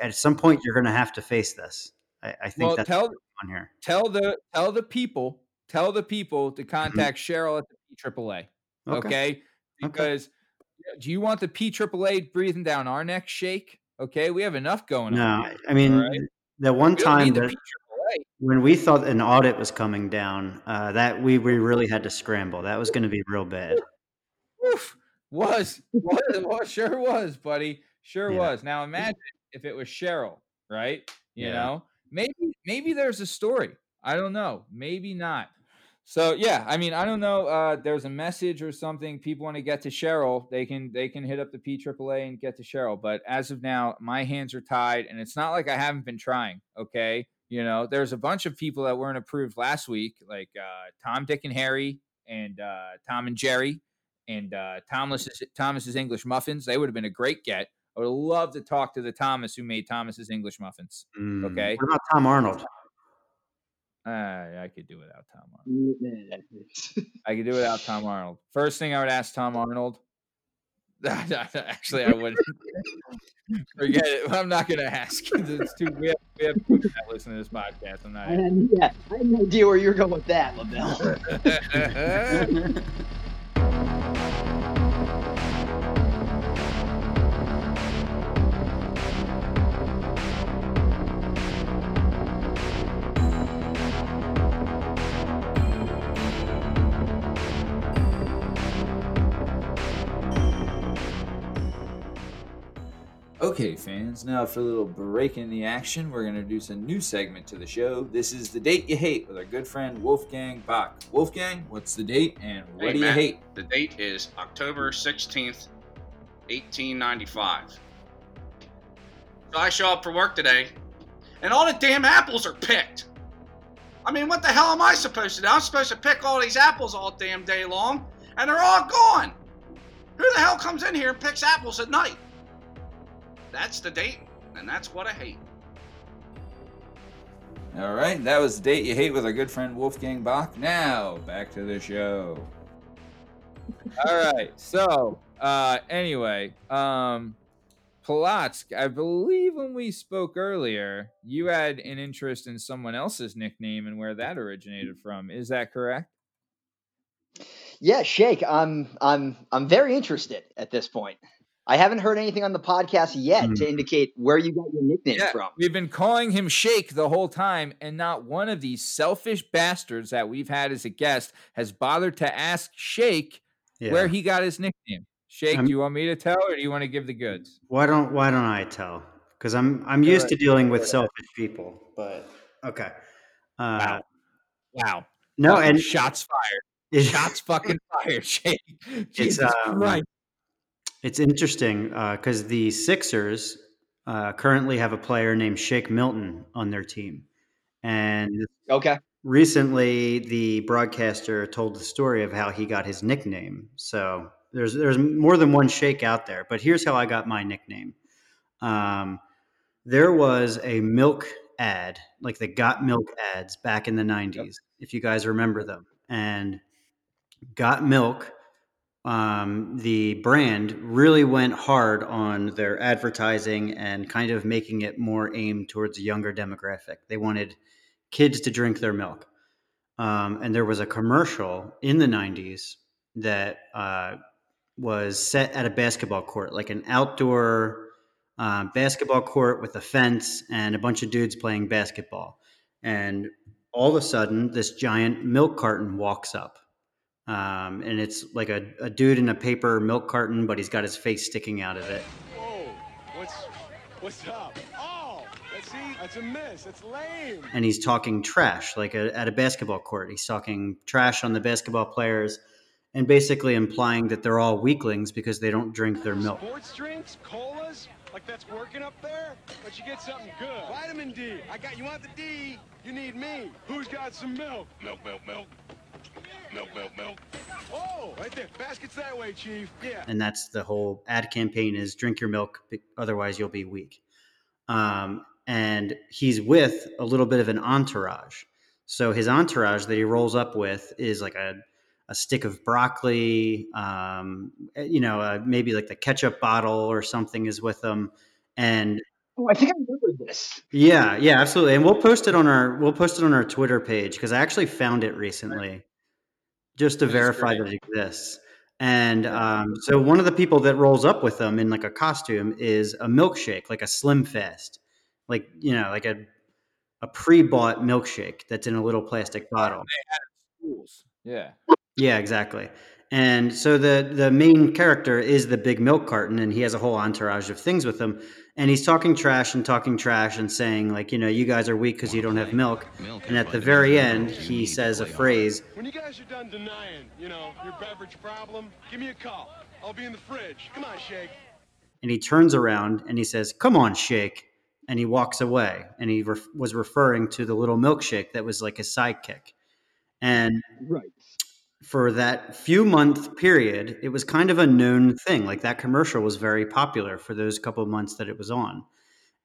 at some point you're going to have to face this. I, I think well, that's tell, on here. Tell the tell the people tell the people to mm-hmm. contact mm-hmm. Cheryl at the AAA. Okay, okay? because. Okay do you want the PAAA breathing down our neck shake? Okay, we have enough going no, on. No, I mean right? the one time that when we thought an audit was coming down, uh, that we we really had to scramble. That was going to be real bad. Oof, was was was sure was, buddy. Sure yeah. was. Now imagine if it was Cheryl, right? You yeah. know, maybe maybe there's a story. I don't know. Maybe not. So yeah, I mean, I don't know. Uh, there's a message or something. People want to get to Cheryl. They can they can hit up the PAAA and get to Cheryl. But as of now, my hands are tied, and it's not like I haven't been trying. Okay, you know, there's a bunch of people that weren't approved last week, like uh, Tom, Dick, and Harry, and uh, Tom and Jerry, and uh, Thomas's Thomas's English muffins. They would have been a great get. I would love to talk to the Thomas who made Thomas's English muffins. Mm. Okay, what about Tom Arnold? Uh, I could do without Tom Arnold. I could do without Tom Arnold. First thing I would ask Tom Arnold. Actually, I wouldn't. Forget it. I'm not going to ask. It's too. We have, we have people that listen to this podcast. I'm not. I yeah, I had no idea where you're going with that, LaBelle. Okay, fans, now for a little break in the action, we're going to introduce a new segment to the show. This is The Date You Hate with our good friend Wolfgang Bach. Wolfgang, what's the date and what hey, do Matt, you hate? The date is October 16th, 1895. So I show up for work today, and all the damn apples are picked. I mean, what the hell am I supposed to do? I'm supposed to pick all these apples all damn day long, and they're all gone. Who the hell comes in here and picks apples at night? That's the date, and that's what I hate. All right, that was the date you hate with our good friend Wolfgang Bach. Now back to the show. All right, so uh, anyway, um, Polotsk, I believe when we spoke earlier, you had an interest in someone else's nickname and where that originated from. Is that correct? Yeah, Shake. I'm I'm I'm very interested at this point. I haven't heard anything on the podcast yet mm. to indicate where you got your nickname yeah, from. We've been calling him Shake the whole time, and not one of these selfish bastards that we've had as a guest has bothered to ask Shake yeah. where he got his nickname. Shake, I'm, do you want me to tell, or do you want to give the goods? Why don't Why don't I tell? Because I'm I'm used to dealing with selfish people. But okay. Uh, wow. Wow. No, fucking and shots fired. Shots fucking fired. Shake. Jesus um, Christ. It's interesting because uh, the Sixers uh, currently have a player named Shake Milton on their team, and okay. Recently, the broadcaster told the story of how he got his nickname. So there's there's more than one Shake out there, but here's how I got my nickname. Um, there was a milk ad, like the Got Milk ads back in the '90s, yep. if you guys remember them, and Got Milk um, the brand really went hard on their advertising and kind of making it more aimed towards a younger demographic. They wanted kids to drink their milk. Um, and there was a commercial in the 90s that uh, was set at a basketball court, like an outdoor uh, basketball court with a fence and a bunch of dudes playing basketball. And all of a sudden, this giant milk carton walks up um, and it's like a, a dude in a paper milk carton, but he's got his face sticking out of it. Whoa, what's what's up? Oh, see, that's a miss. It's lame. And he's talking trash, like a, at a basketball court. He's talking trash on the basketball players, and basically implying that they're all weaklings because they don't drink their milk. Sports drinks, colas, like that's working up there. But you get something good. Vitamin D. I got. You want the D? You need me. Who's got some milk? Milk, milk, milk. Milk, milk, milk. Oh, right there. Baskets that way, Chief. Yeah. And that's the whole ad campaign is drink your milk, otherwise you'll be weak. Um, and he's with a little bit of an entourage. So his entourage that he rolls up with is like a, a stick of broccoli, um, eh, you know, uh, maybe like the ketchup bottle or something is with them. And Oh, I think I remember this. Yeah, yeah, absolutely. And we'll post it on our we'll post it on our Twitter page because I actually found it recently just to verify that it exists. And um, so one of the people that rolls up with them in like a costume is a milkshake, like a Slim Fast, like you know, like a a pre-bought milkshake that's in a little plastic bottle. Yeah. Yeah, exactly. And so the the main character is the big milk carton, and he has a whole entourage of things with him. And he's talking trash and talking trash and saying like, you know, you guys are weak because you don't have milk. And at the very end, he says a phrase. When you guys are done denying, you know, your beverage problem, give me a call. I'll be in the fridge. Come on, Shake. And he turns around and he says, "Come on, Shake." And he walks away. And he ref- was referring to the little milkshake that was like his sidekick. And right for that few month period, it was kind of a known thing. Like that commercial was very popular for those couple of months that it was on.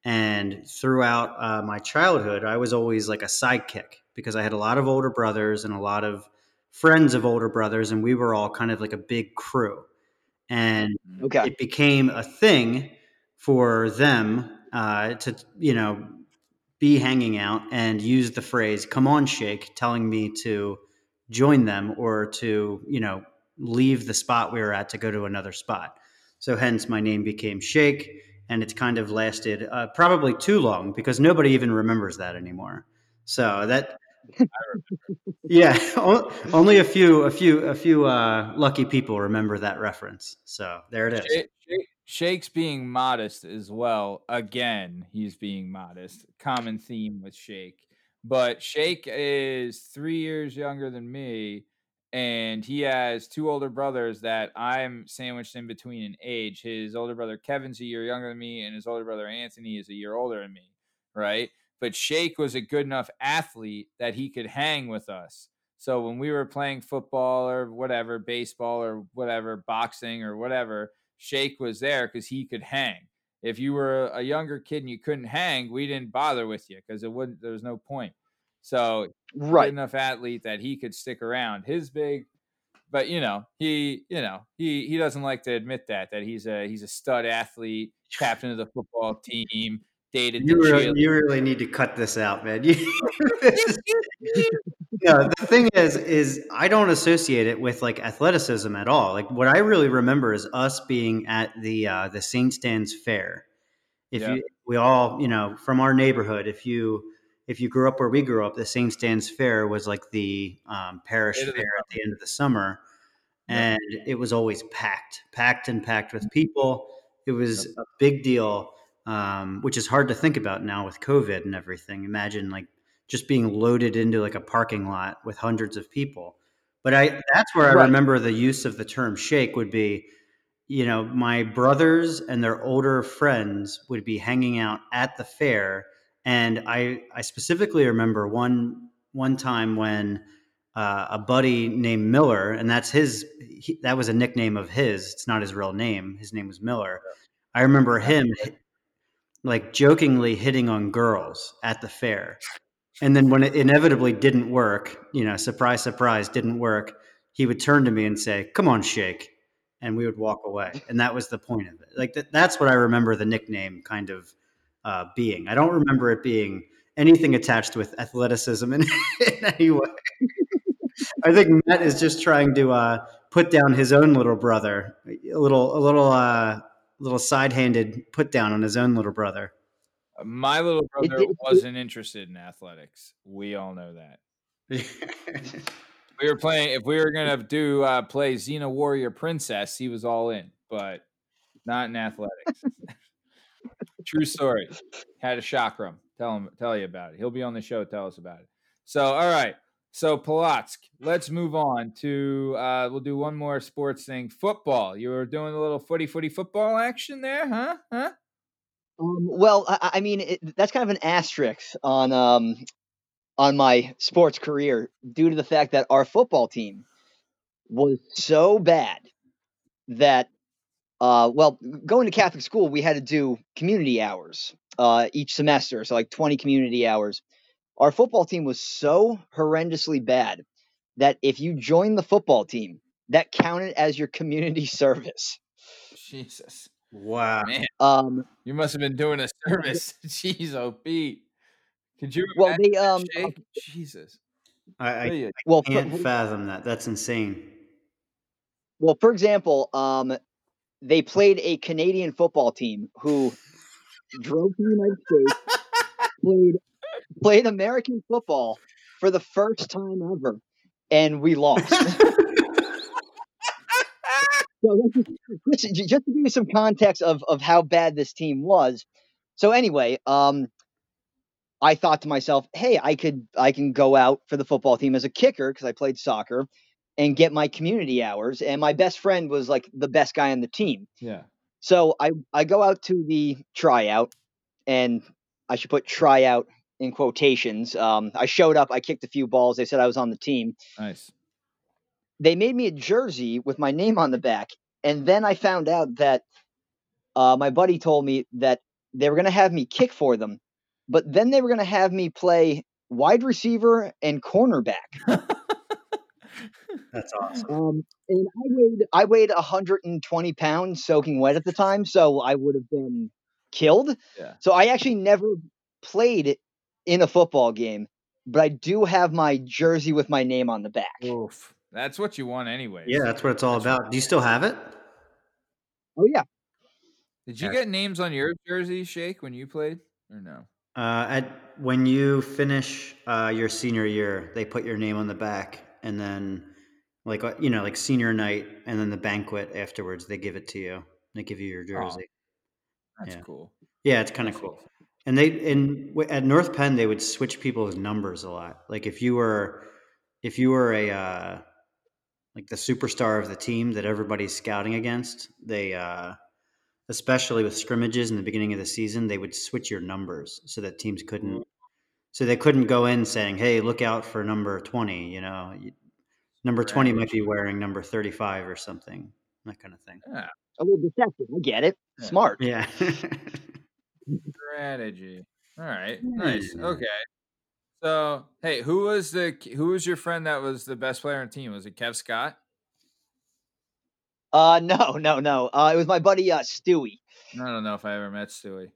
And throughout uh, my childhood, I was always like a sidekick because I had a lot of older brothers and a lot of friends of older brothers, and we were all kind of like a big crew. And okay. it became a thing for them uh, to, you know, be hanging out and use the phrase "Come on, shake," telling me to join them or to you know leave the spot we were at to go to another spot. So hence my name became shake and it's kind of lasted uh, probably too long because nobody even remembers that anymore. So that yeah only a few a few a few uh, lucky people remember that reference. So there it is. Shake, shake's being modest as well. Again he's being modest. Common theme with shake but Shake is three years younger than me, and he has two older brothers that I'm sandwiched in between in age. His older brother Kevin's a year younger than me, and his older brother Anthony is a year older than me, right? But Shake was a good enough athlete that he could hang with us. So when we were playing football or whatever, baseball or whatever, boxing or whatever, Shake was there because he could hang if you were a younger kid and you couldn't hang, we didn't bother with you because it wouldn't. There was no point. So right enough athlete that he could stick around. His big but you know, he, you know, he he doesn't like to admit that that he's a he's a stud athlete, captain of the football team, dated you really, you really need to cut this out, man. yeah, the thing is, is I don't associate it with like athleticism at all. Like what I really remember is us being at the uh, the St. Stan's Fair. If yeah. you, we all, you know, from our neighborhood, if you if you grew up where we grew up, the St. Stan's Fair was like the um, parish fair at the end of the summer, and it was always packed, packed and packed with people. It was a big deal, um, which is hard to think about now with COVID and everything. Imagine like just being loaded into like a parking lot with hundreds of people. But I that's where I right. remember the use of the term shake would be, you know, my brothers and their older friends would be hanging out at the fair and I, I specifically remember one one time when uh, a buddy named Miller, and that's his, he, that was a nickname of his. It's not his real name. His name was Miller. I remember him like jokingly hitting on girls at the fair. And then when it inevitably didn't work, you know, surprise, surprise, didn't work, he would turn to me and say, Come on, shake. And we would walk away. And that was the point of it. Like, that, that's what I remember the nickname kind of uh, being. I don't remember it being anything attached with athleticism in, in any way. I think Matt is just trying to uh, put down his own little brother, a little, a little, uh, little side-handed put down on his own little brother. My little brother wasn't interested in athletics. We all know that. we were playing. If we were gonna do uh, play Xena Warrior Princess, he was all in, but not in athletics. True story. Had a chakram. Tell him, tell you about it. He'll be on the show. Tell us about it. So, all right. So Polotsk, let's move on to. Uh, we'll do one more sports thing. Football. You were doing a little footy, footy football action there, huh? Huh? Um, well, I, I mean, it, that's kind of an asterisk on um, on my sports career due to the fact that our football team was so bad that uh, well, going to Catholic school, we had to do community hours uh, each semester, so like 20 community hours. Our football team was so horrendously bad that if you joined the football team, that counted as your community service. Jesus. Wow. Man. Um, you must have been doing a service. Jeez, oh Pete. Could you well they um Jesus. I, I, I well, can't for, fathom that. That's insane. Well, for example, um, they played a Canadian football team who drove to the United States, played played American football for the first time ever, and we lost. so just, just, to give you some context of, of how bad this team was. So anyway, um, I thought to myself, hey, I could I can go out for the football team as a kicker because I played soccer, and get my community hours. And my best friend was like the best guy on the team. Yeah. So I, I go out to the tryout and I should put tryout in quotations. Um, I showed up, I kicked a few balls. They said I was on the team. Nice. They made me a jersey with my name on the back. And then I found out that uh, my buddy told me that they were going to have me kick for them, but then they were going to have me play wide receiver and cornerback. That's awesome. Um, and I weighed I weighed 120 pounds soaking wet at the time, so I would have been killed. Yeah. So I actually never played in a football game, but I do have my jersey with my name on the back. Oof. That's what you want anyway. Yeah, that's what it's all that's about. Do you still have it? Oh yeah. Did you get names on your jersey, Shake, when you played, or no? Uh, at when you finish uh, your senior year, they put your name on the back, and then like uh, you know like senior night and then the banquet afterwards they give it to you they give you your jersey oh, that's yeah. cool yeah it's kind of cool and they in at north penn they would switch people's numbers a lot like if you were if you were a uh, like the superstar of the team that everybody's scouting against they uh especially with scrimmages in the beginning of the season they would switch your numbers so that teams couldn't mm-hmm. so they couldn't go in saying hey look out for number 20 you know Number 20 might be wearing number 35 or something, that kind of thing. Yeah. A little deceptive. I get it. Yeah. Smart. Yeah. Strategy. All right. Nice. Okay. So, hey, who was the who was your friend that was the best player on the team? Was it Kev Scott? Uh, no, no, no. Uh, it was my buddy uh, Stewie. I don't know if I ever met Stewie.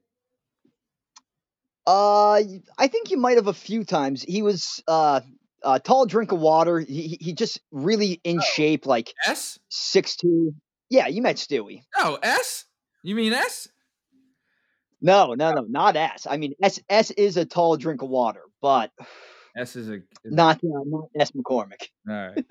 Uh, I think you might have a few times. He was uh, a tall drink of water. He he just really in Oh. shape, like S? six two. Yeah, you met Stewie. Oh, S? You mean S? No, no, no, not S. I mean S. S is a tall drink of water, but S is a. is- not uh, not S. McCormick. All right.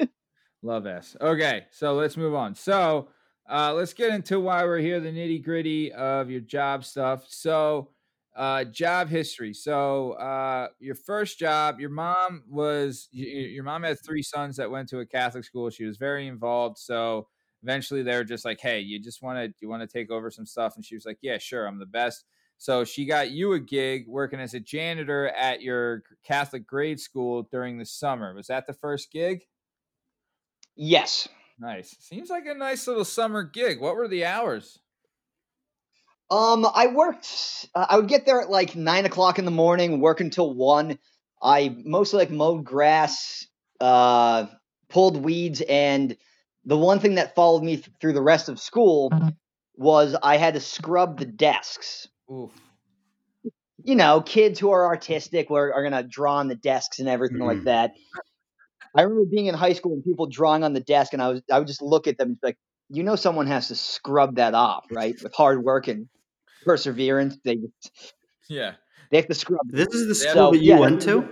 Love S. Okay, so let's move on. So uh, let's get into why we're here, the nitty gritty of your job stuff. So, uh, job history. So, uh, your first job, your mom was, your mom had three sons that went to a Catholic school. She was very involved. So, eventually they were just like, hey, you just want to, you want to take over some stuff? And she was like, yeah, sure, I'm the best. So she got you a gig working as a janitor at your Catholic grade school during the summer. Was that the first gig? Yes. Nice. Seems like a nice little summer gig. What were the hours? Um, I worked. Uh, I would get there at like nine o'clock in the morning, work until one. I mostly like mowed grass, uh, pulled weeds, and the one thing that followed me th- through the rest of school was I had to scrub the desks. Oof. You know, kids who are artistic were, are gonna draw on the desks and everything like Mhm. that. I remember being in high school and people drawing on the desk, and I was I would just look at them and be like, you know, someone has to scrub that off, right? With hard work and perseverance, they just Yeah. they have to scrub. This is the school So, that you yeah, went to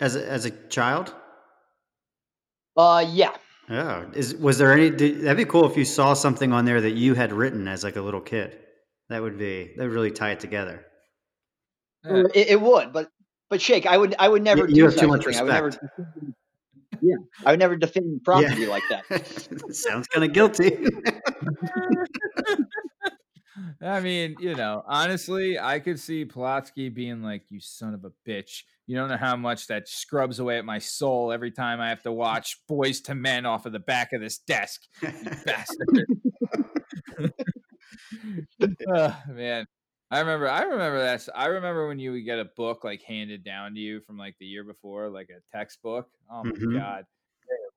as a, as a child. Uh, yeah. Yeah. Is was there any? Did, that'd be cool if you saw something on there that you had written as like a little kid. That would be that would really tie it together. Yeah. It, it would, but but Shake, I would I would never you do have too much thing. I would never. respect. Yeah, I would never defend property like that. Sounds kind of guilty. I mean, you know, honestly, I could see Polotsky being like, "You son of a bitch! You don't know how much that scrubs away at my soul every time I have to watch Boyz II Men off of the back of this desk." You bastard. Oh, man, I remember. I remember that. I remember when you would get a book like handed down to you from like the year before, like a textbook. Oh my Mhm. god,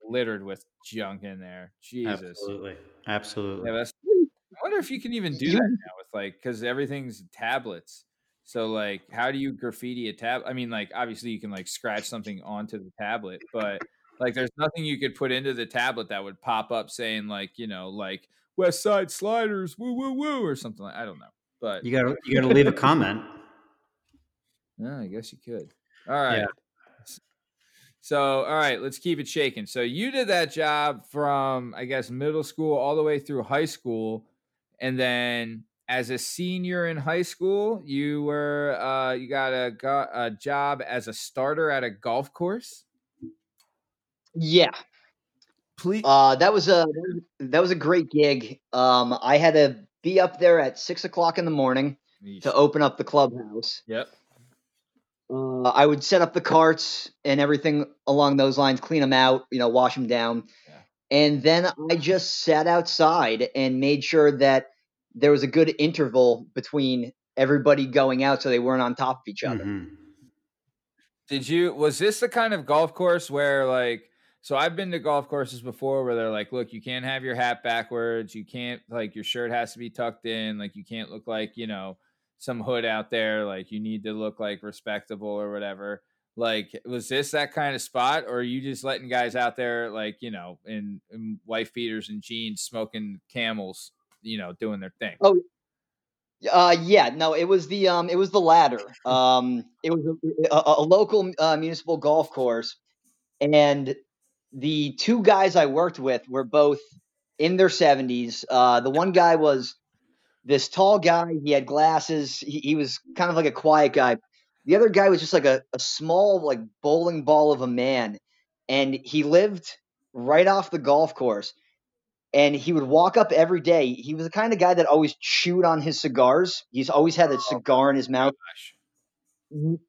littered with junk in there. Jesus. Absolutely. Absolutely. Yeah. I wonder if you can even do that now with like because everything's tablets. So like, how do you graffiti a tab? I mean, like obviously you can like scratch something onto the tablet, but like there's nothing you could put into the tablet that would pop up saying like you know like West Side Sliders, woo woo woo, or something. like I don't know, but You gotta you gotta leave a comment. yeah, I guess you could. All right. Yeah. So, all right, let's keep it shaking. So, you did that job from, I guess, middle school all the way through high school. And then as a senior in high school, you were, uh, you got a, go- a job as a starter at a golf course. Yeah, Please. uh, that was a that was a great gig. Um, I had to be up there at six o'clock in the morning to open up the clubhouse. Yep. Uh, I would set up the carts and everything along those lines, clean them out, you know, wash them down. Yeah. And then I just sat outside and made sure that there was a good interval between everybody going out so they weren't on top of each other. Mhm. Did you was this the kind of golf course where like so I've been to golf courses before where they're like, look, you can't have your hat backwards, you can't like your shirt has to be tucked in, like you can't look like, you know, some hood out there, like you need to look like respectable or whatever. Like, was this that kind of spot, or are you just letting guys out there like, you know, in, in wife beaters and jeans smoking camels, you know, doing their thing? Oh, Uh, yeah, no, it was the um, it was the latter. Um, it was a, a, a local uh, municipal golf course, and the two guys I worked with were both in their seventies. Uh, the one guy was this tall guy. He had glasses. He, he was kind of like a quiet guy. The other guy was just like a, a small, like bowling ball of a man, and he lived right off the golf course and he would walk up every day. He was the kind of guy that always chewed on his cigars. He's always had a cigar in his mouth,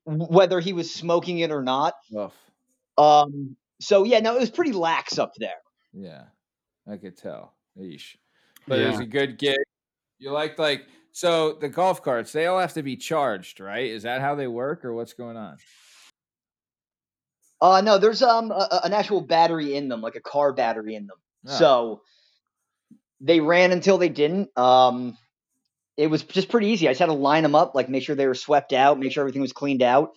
whether he was smoking it or not. Um, so yeah, no, it was pretty lax up there. Yeah, I could tell. Eesh. But it was a good gig. You liked like so the golf carts, they all have to be charged, right? Is that how they work or what's going on? Uh, no, there's um a, a- an actual battery in them, like a car battery in them. Oh, So they ran until they didn't. Um, it was just pretty easy. I just had to line them up, like make sure they were swept out, make sure everything was cleaned out.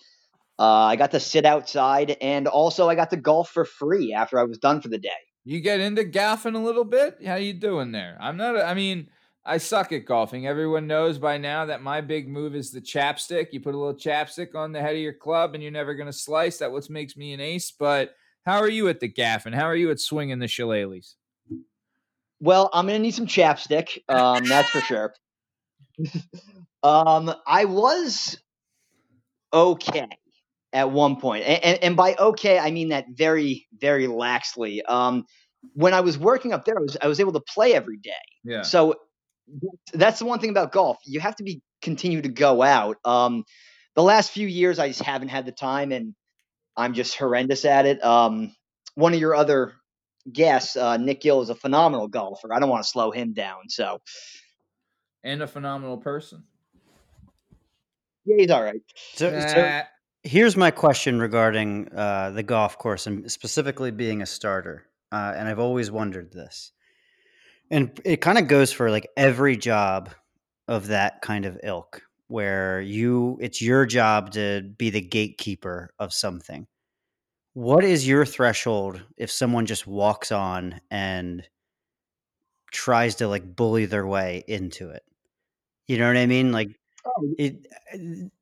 Uh, I got to sit outside, and also I got to golf for free after I was done for the day. You get into gaffing a little bit. How you doing there? I'm not. I mean, I suck at golfing. Everyone knows by now that my big move is the chapstick. You put a little chapstick on the head of your club, and you're never going to slice. That what makes me an ace. But how are you at the gaffing? How are you at swinging the shillelaghs? Well, I'm gonna need some chapstick. Um, that's for sure. um, I was okay at one point, and, and, and, by okay, I mean that very, very laxly. Um, when I was working up there, I was I was able to play every day. Yeah. So that's the one thing about golf. You have to be continue to go out. Um, the last few years, I just haven't had the time, and I'm just horrendous at it. Um, one of your other guests, uh, Nick Gill, is a phenomenal golfer. I don't want to slow him down. So, and a phenomenal person. Yeah, he's all right. So, so here's my question regarding uh, the golf course and specifically being a starter. Uh, and I've always wondered this. And it kind of goes for like every job of that kind of ilk where you it's your job to be the gatekeeper of something. What is your threshold if someone just walks on and tries to like bully their way into it? You know what I mean? Like it,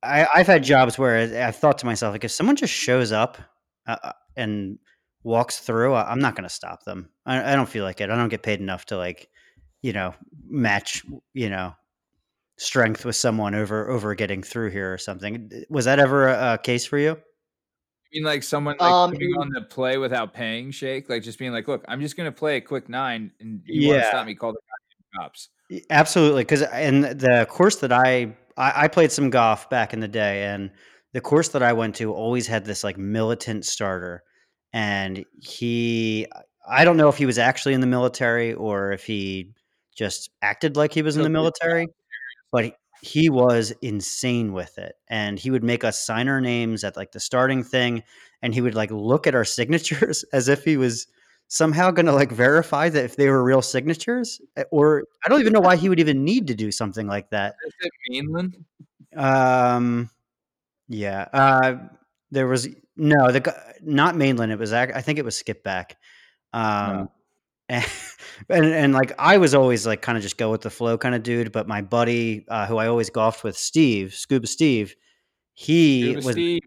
I, I've had jobs where I've thought to myself, like, if someone just shows up uh, uh and walks through, I'm not going to stop them. I, I don't feel like it. I don't get paid enough to like, you know, match, you know, strength with someone over over getting through here or something. Was that ever a, a case for you? You mean like someone like um, coming on the play without paying, Shake? Like just being like, "Look, I'm just going to play a quick nine, and you yeah. want to stop me? Call the cops." Absolutely, because in the course that I I, I played some golf back in the day, and the course that I went to always had this like militant starter, and he I don't know if he was actually in the military or if he just acted like he was in the military, but he was insane with it and he would make us sign our names at like the starting thing and he would like look at our signatures as if he was somehow going to like verify that if they were real signatures eh, or i don't even know why he would even need to do something like that. Is it mainland um yeah uh there was no the not mainland it was i think it was Skippack um no. and, and, and like i was always like kind of just go with the flow kind of dude but my buddy uh, who i always golfed with steve scuba steve he was Steve,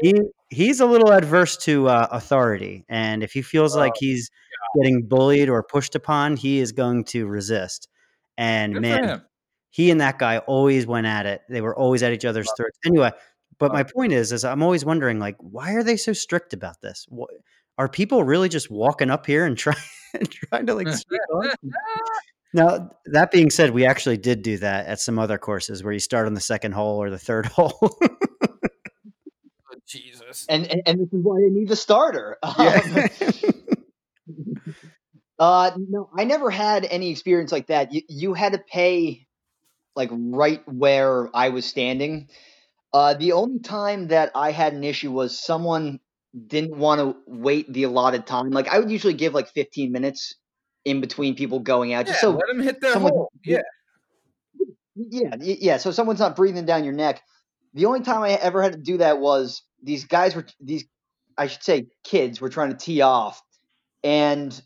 he he's a little adverse to uh, authority, and if he feels like oh, he's getting bullied or pushed upon, he is going to resist. And Good man, he and that guy always went at it. They were always at each other's throats. Anyway, but my point is, is I'm always wondering, like, why are they so strict about this? What, are people really just walking up here and trying trying to like Now, that being said, we actually did do that at some other courses where you start on the second hole or the third hole. Jesus. And, and, and this is why they need the starter. Yeah. Um, uh, no, I never had any experience like that. You, you had to pay like right where I was standing. Uh, the only time that I had an issue was someone didn't want to wait the allotted time. Like I would usually give like 15 minutes in between people going out, yeah, just so let them hit their someone, hole. Yeah, yeah, yeah. So someone's not breathing down your neck. The only time I ever had to do that was these guys were these I should say kids were trying to tee off, and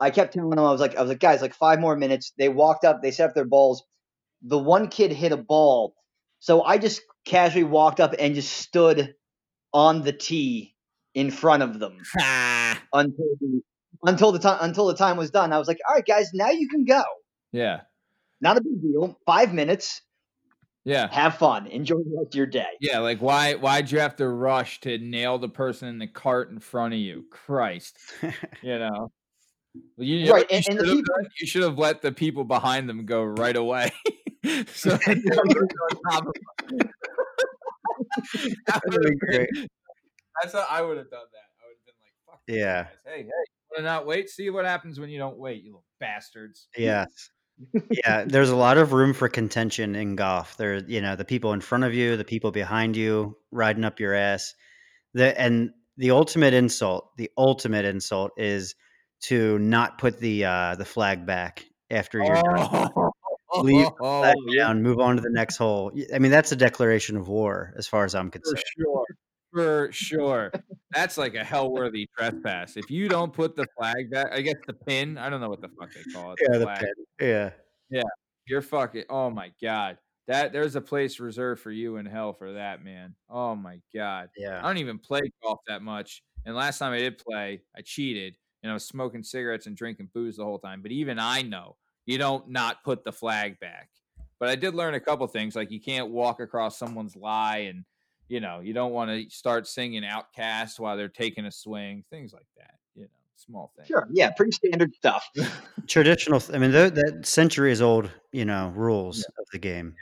I kept telling them I was like I was like guys like five more minutes. They walked up, they set up their balls. The one kid hit a ball, so I just casually walked up and just stood on the tee in front of them until the until the time until the time was done. I was like, all right, guys, now you can go. Yeah, not a big deal. Five minutes. Yeah. Have fun. Enjoy the rest of your day. Yeah, like why why'd you have to rush to nail the person in the cart in front of you? Christ. you know. You, right, you, and, and the people, you should have let the people behind them go right away. so that would have great. That's how I would have done that. I would have been like, "Fuck, yeah, hey, hey, want to not wait? See what happens when you don't wait, you little bastards." Yes yeah, there's a lot of room for contention in golf. There, you know, the people in front of you, the people behind you, riding up your ass. The and the ultimate insult, the ultimate insult is to not put the uh, the flag back after you're done. Leave the Oh, flag down, move on to the next hole. I mean, that's a declaration of war, as far as I'm for concerned. sure. For sure. That's like a hell worthy trespass. If you don't put the flag back, I guess the pin, I don't know what the fuck they call it. Yeah, the flag. pin. Yeah. yeah. You're fucking oh my god. That there's a place reserved for you in hell for that, man. Oh my god. Yeah. I don't even play golf that much. And last time I did play, I cheated and I was smoking cigarettes and drinking booze the whole time. But even I know you don't not put the flag back. But I did learn a couple things like you can't walk across someone's lie and you know, you don't want to start singing OutKast while they're taking a swing, things like that, you know, small things. Sure. Yeah, pretty standard stuff. Traditional. I mean, th- that centuries old, you know, rules of the game.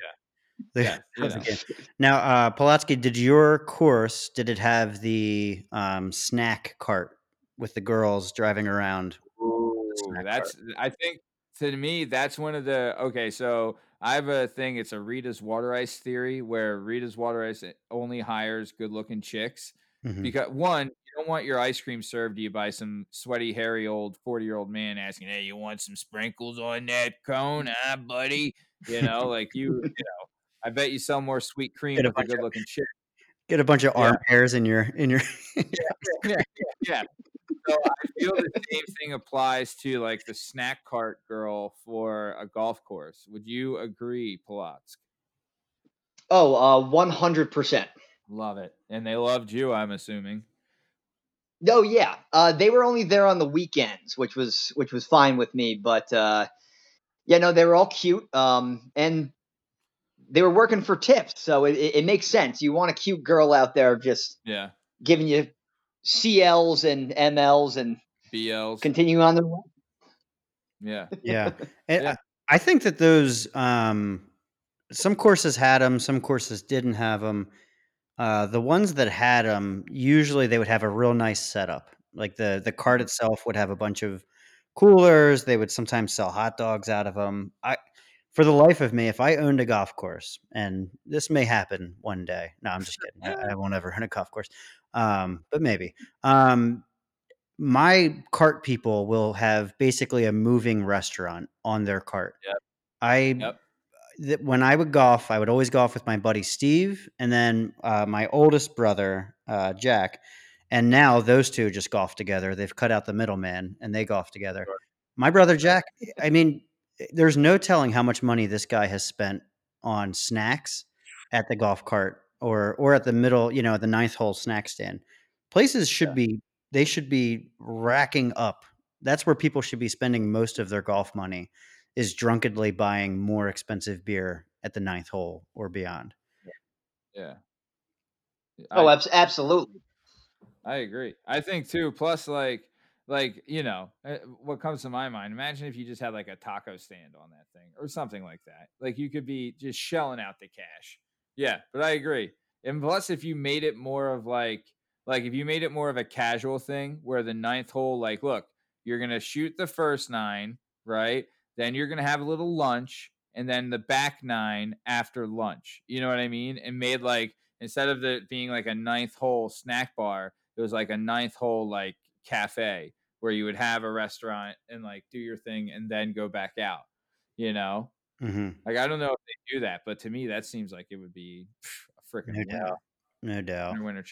The- Yeah, you of the Now, uh, Pulaski, did your course did it have the um, snack cart with the girls driving around? Ooh, snack that's I think to me that's one of the okay. So I have a thing. It's a Rita's water ice theory where Rita's water ice only hires good looking chicks Mhm. because one, you don't want your ice cream served to you by some sweaty, hairy old forty year old man asking, "Hey, you want some sprinkles on that cone, huh, buddy?" You know, like you, you know. I bet you sell more sweet cream a with a good looking chick. Get a bunch of Yeah. arm hairs in your in your. yeah, yeah. So I feel the same thing applies to like the snack cart girl for a golf course. Would you agree, Polotsk? Oh, uh, one hundred percent. Love it. And they loved you, I'm assuming. Oh yeah, uh, they were only there on the weekends, which was which was fine with me. But uh, yeah, no, they were all cute, um, and they were working for tips, so it, it, it makes sense. You want a cute girl out there just Yeah. giving you CLs and MLs and BLs. continuing on the way. yeah. yeah. And Yeah. I think that those um, some courses had them, some courses didn't have them. Uh, the ones that had them, usually they would have a real nice setup. Like the the cart itself would have a bunch of coolers. They would sometimes sell hot dogs out of them. I, for the life of me, if I owned a golf course, and this may happen one day. No, I'm just kidding. I, I won't ever own a golf course, um, but maybe. Um, my cart people will have basically a moving restaurant on their cart. Yep. I Yep. th- when I would golf, I would always golf with my buddy Steve, and then uh, my oldest brother uh, Jack. And now those two just golf together. They've cut out the middleman, and they golf together. My brother Jack. I mean, there's no telling how much money this guy has spent on snacks at the golf cart or or at the middle, you know, at the ninth hole snack stand. Places should Yeah. be they should be racking up. That's where people should be spending most of their golf money is drunkenly buying more expensive beer at the ninth hole or beyond. Yeah. Oh, I, absolutely. I agree. I think too. Plus, like, like you know, uh, what comes to my mind? Imagine if you just had like a taco stand on that thing or something like that. Like you could be just shelling out the cash. Yeah, but I agree. And plus, if you made it more of like, like if you made it more of a casual thing, where the ninth hole, like, look, you're gonna shoot the first nine, right? Then you're gonna have a little lunch, and then the back nine after lunch. You know what I mean? And made like instead of it being like a ninth hole snack bar, it was like a ninth hole like cafe where you would have a restaurant and like do your thing and then go back out. You know, hmm like I don't know if they do that, but to me that seems like it would be a freaking No winner, doubt. No doubt. winner, winner.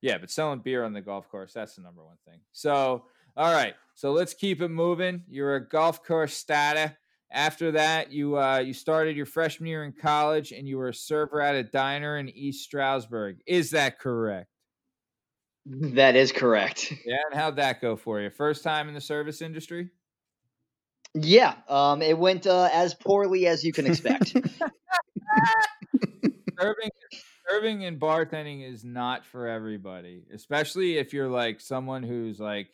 Yeah, but selling beer on the golf course, that's the number one thing. So, all right. So let's keep it moving. You're a golf course starter. After that, you uh, you started your freshman year in college and you were a server at a diner in East Stroudsburg. Is that correct? That is correct. Yeah, and how'd that go for you? First time in the service industry? Yeah, um, it went uh, as poorly as you can expect. serving serving and bartending is not for everybody, especially if you're like someone who's like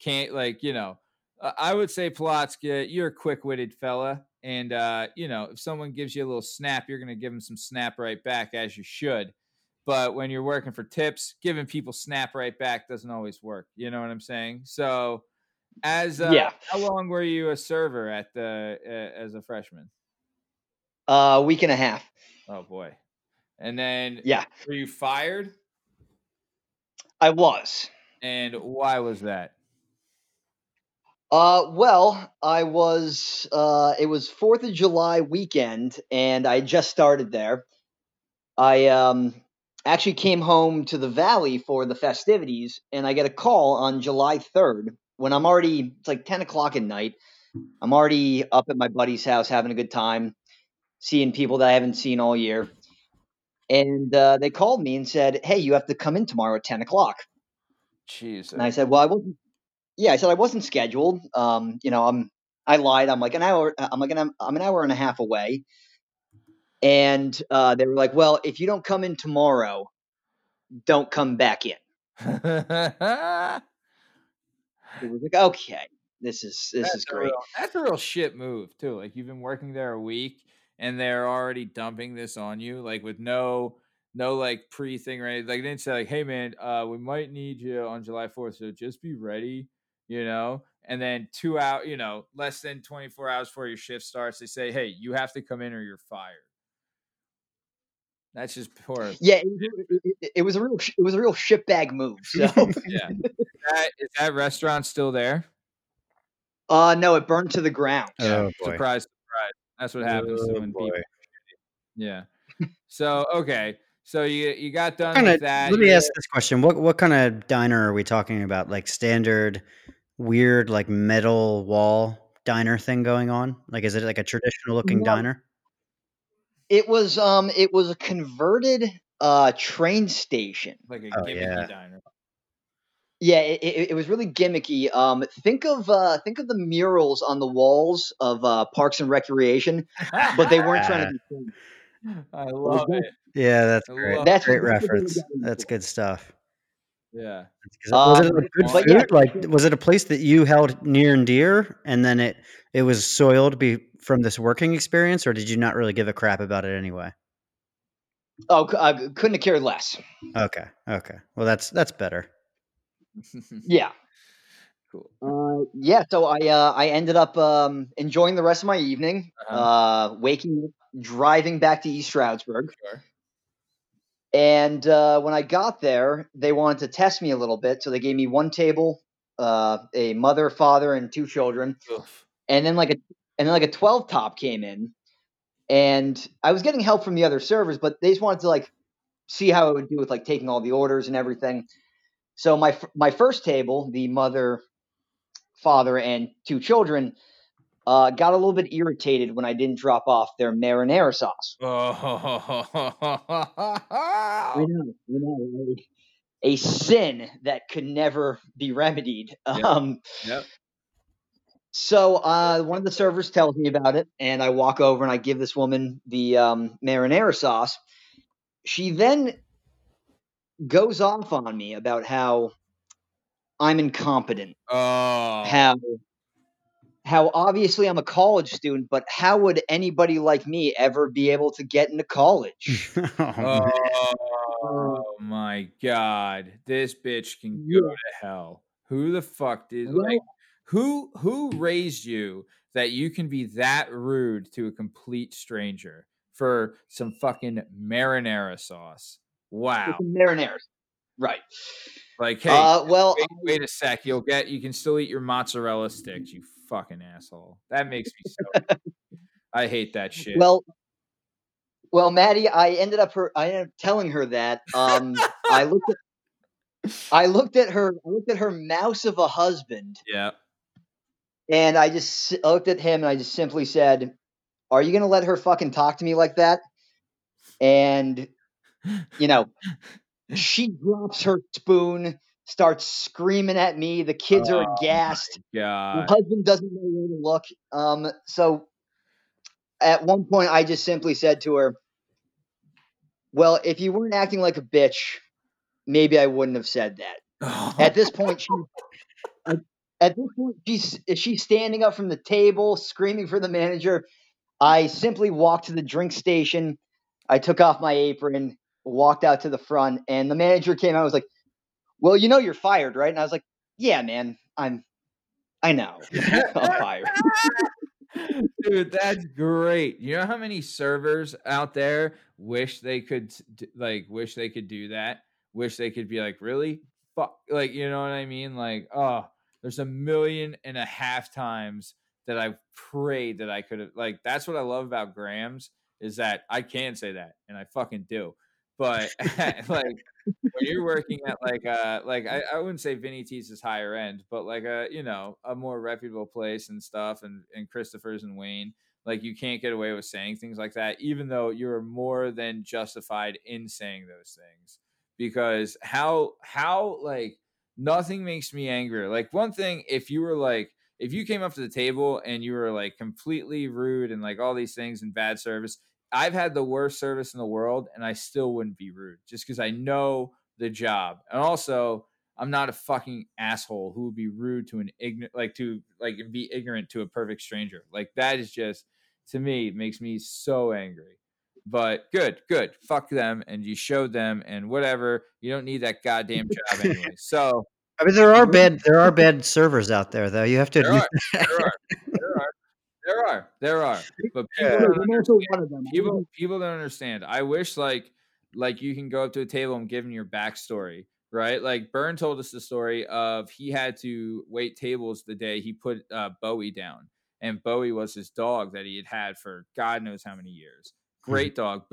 can't like you know. uh, I would say Polotsky, you're a quick-witted fella, and uh, you know if someone gives you a little snap, you're gonna give them some snap right back as you should. But when you're working for tips, giving people snap right back doesn't always work. You know what I'm saying? So, as uh, Yeah. how long were you a server at the uh, as a freshman? A week and a half. Oh boy. And then Yeah, were you fired? I was. And why was that? Uh, well, I was. Uh, it was Fourth of July weekend, and I just started there. I um actually came home to the valley for the festivities, and I get a call on July third when I'm already. It's like ten o'clock at night. I'm already up at my buddy's house having a good time, seeing people that I haven't seen all year. And uh, they called me and said, "Hey, you have to come in tomorrow at ten o'clock." Jesus. And I said, "Well, I wasn't yeah, I said I wasn't scheduled. Um, you know, I'm I lied. I'm like an hour. I'm like an I'm an hour and a half away. And uh, they were like, "Well, if you don't come in tomorrow, don't come back in." it was like, "Okay, this is this that's is great." Real, that's a real shit move too. Like you've been working there a week, and they're already dumping this on you, like with no no like pre thing or anything. Like they didn't say like, "Hey man, uh, we might need you on July 4th, so just be ready." you know, and then two out, you know, less than 24 hours before your shift starts, they say, hey, you have to come in or you're fired. That's just poor. Yeah, it, it, it was a real, it was a real shitbag move. So yeah, is that, is that restaurant still there? Uh, no, it burned to the ground. Oh, surprise, surprise. That's what happens oh, when boy. people. Yeah. So okay, so you you got done kinda, with that. Let me ask this question: What what kind of diner are we talking about? Like standard, weird, like metal wall diner thing going on? Like, is it like a traditional looking no. diner? It was um, it was a converted uh train station, like a oh, gimmicky yeah. diner. Yeah, it, it, it, was really gimmicky. Um, think of uh, think of the murals on the walls of uh, Parks and Recreation, but they weren't trying to be. I love it. Yeah, that's great. That's great reference. That's good stuff. Yeah. Was it a um, good food? Yeah. Like, was it a place that you held near and dear, and then it it was soiled be from this working experience, or did you not really give a crap about it anyway? Oh, I couldn't have cared less. Okay. Okay. Well, that's that's better. yeah. Cool. Uh, yeah. So I uh, I ended up um, enjoying the rest of my evening. Uh-huh. Uh, waking, driving back to East Stroudsburg. Sure. And uh, when I got there, they wanted to test me a little bit, so they gave me one table, uh, a mother, father, and two children, Oof. And then like a and then like a twelve top came in, and I was getting help from the other servers, but they just wanted to like see how it would do with like taking all the orders and everything. So my my first table, the mother, father, and two children, uh, got a little bit irritated when I didn't drop off their marinara sauce. Oh. Know, you know, a, a, sin that could never be remedied. Yep. Um, yep. So uh, one of the servers tells me about it, and I walk over and I give this woman the um, marinara sauce. She then goes off on me about how I'm incompetent. Oh. How how obviously I'm a college student, but how would anybody like me ever be able to get into college? oh, oh, my god, this bitch can go yeah. to hell. Who the fuck did like who who raised you that you can be that rude to a complete stranger for some fucking marinara sauce? Wow, marinara, right? Like, hey, uh, well, wait, wait, a sec. You'll get. You can still eat your mozzarella sticks. You fucking asshole. That makes me so. I hate that shit. Well, well, Maddie, I ended up her. I ended up telling her that. Um, I looked at. I looked at her. I looked at her mouse of a husband. Yeah. And I just looked at him and I just simply said, "Are you gonna let her fucking talk to me like that?" And you know, she drops her spoon starts screaming at me. The kids oh, are aghast. Yeah. Husband doesn't know where to look. Um, so at one point, I just simply said to her, "Well, if you weren't acting like a bitch, maybe I wouldn't have said that." At this point, she. At this point, she's she's standing up from the table, screaming for the manager. I simply walked to the drink station. I took off my apron, walked out to the front, and the manager came out. and was like, well, you know you're fired, right? And I was like, yeah, man, I'm, I know, I'm fired. Dude, that's great. You know how many servers out there wish they could, like, wish they could do that? Wish they could be like, really? Fuck, like, you know what I mean? Like, oh, there's a million and a half times that I've prayed that I could have like that's what I love about Grams is that I can say that and I fucking do. But like when you're working at like uh like I, I wouldn't say Vinny T's is higher end, but like a you know a more reputable place and stuff and and Christopher's and Wayne, like you can't get away with saying things like that, even though you're more than justified in saying those things. Because how how like nothing makes me angrier. Like one thing, if you were like if you came up to the table and you were like completely rude and like all these things and bad service, I've had the worst service in the world and I still wouldn't be rude just because I know the job. And also, I'm not a fucking asshole who would be rude to an ignorant, like to like be ignorant to a perfect stranger. Like that is just to me makes me so angry. But good, good. Fuck them, and you showed them, and whatever. You don't need that goddamn job anyway. So I mean, there are bad there are bad servers out there, though. You have to. There are, there are, there are, there are, there are. But people, yeah. don't people, people don't understand. I wish like like you can go up to a table and give them your backstory, right? Like Bern told us the story of he had to wait tables the day he put uh, Bowie down, and Bowie was his dog that he had had for God knows how many years. Great dog,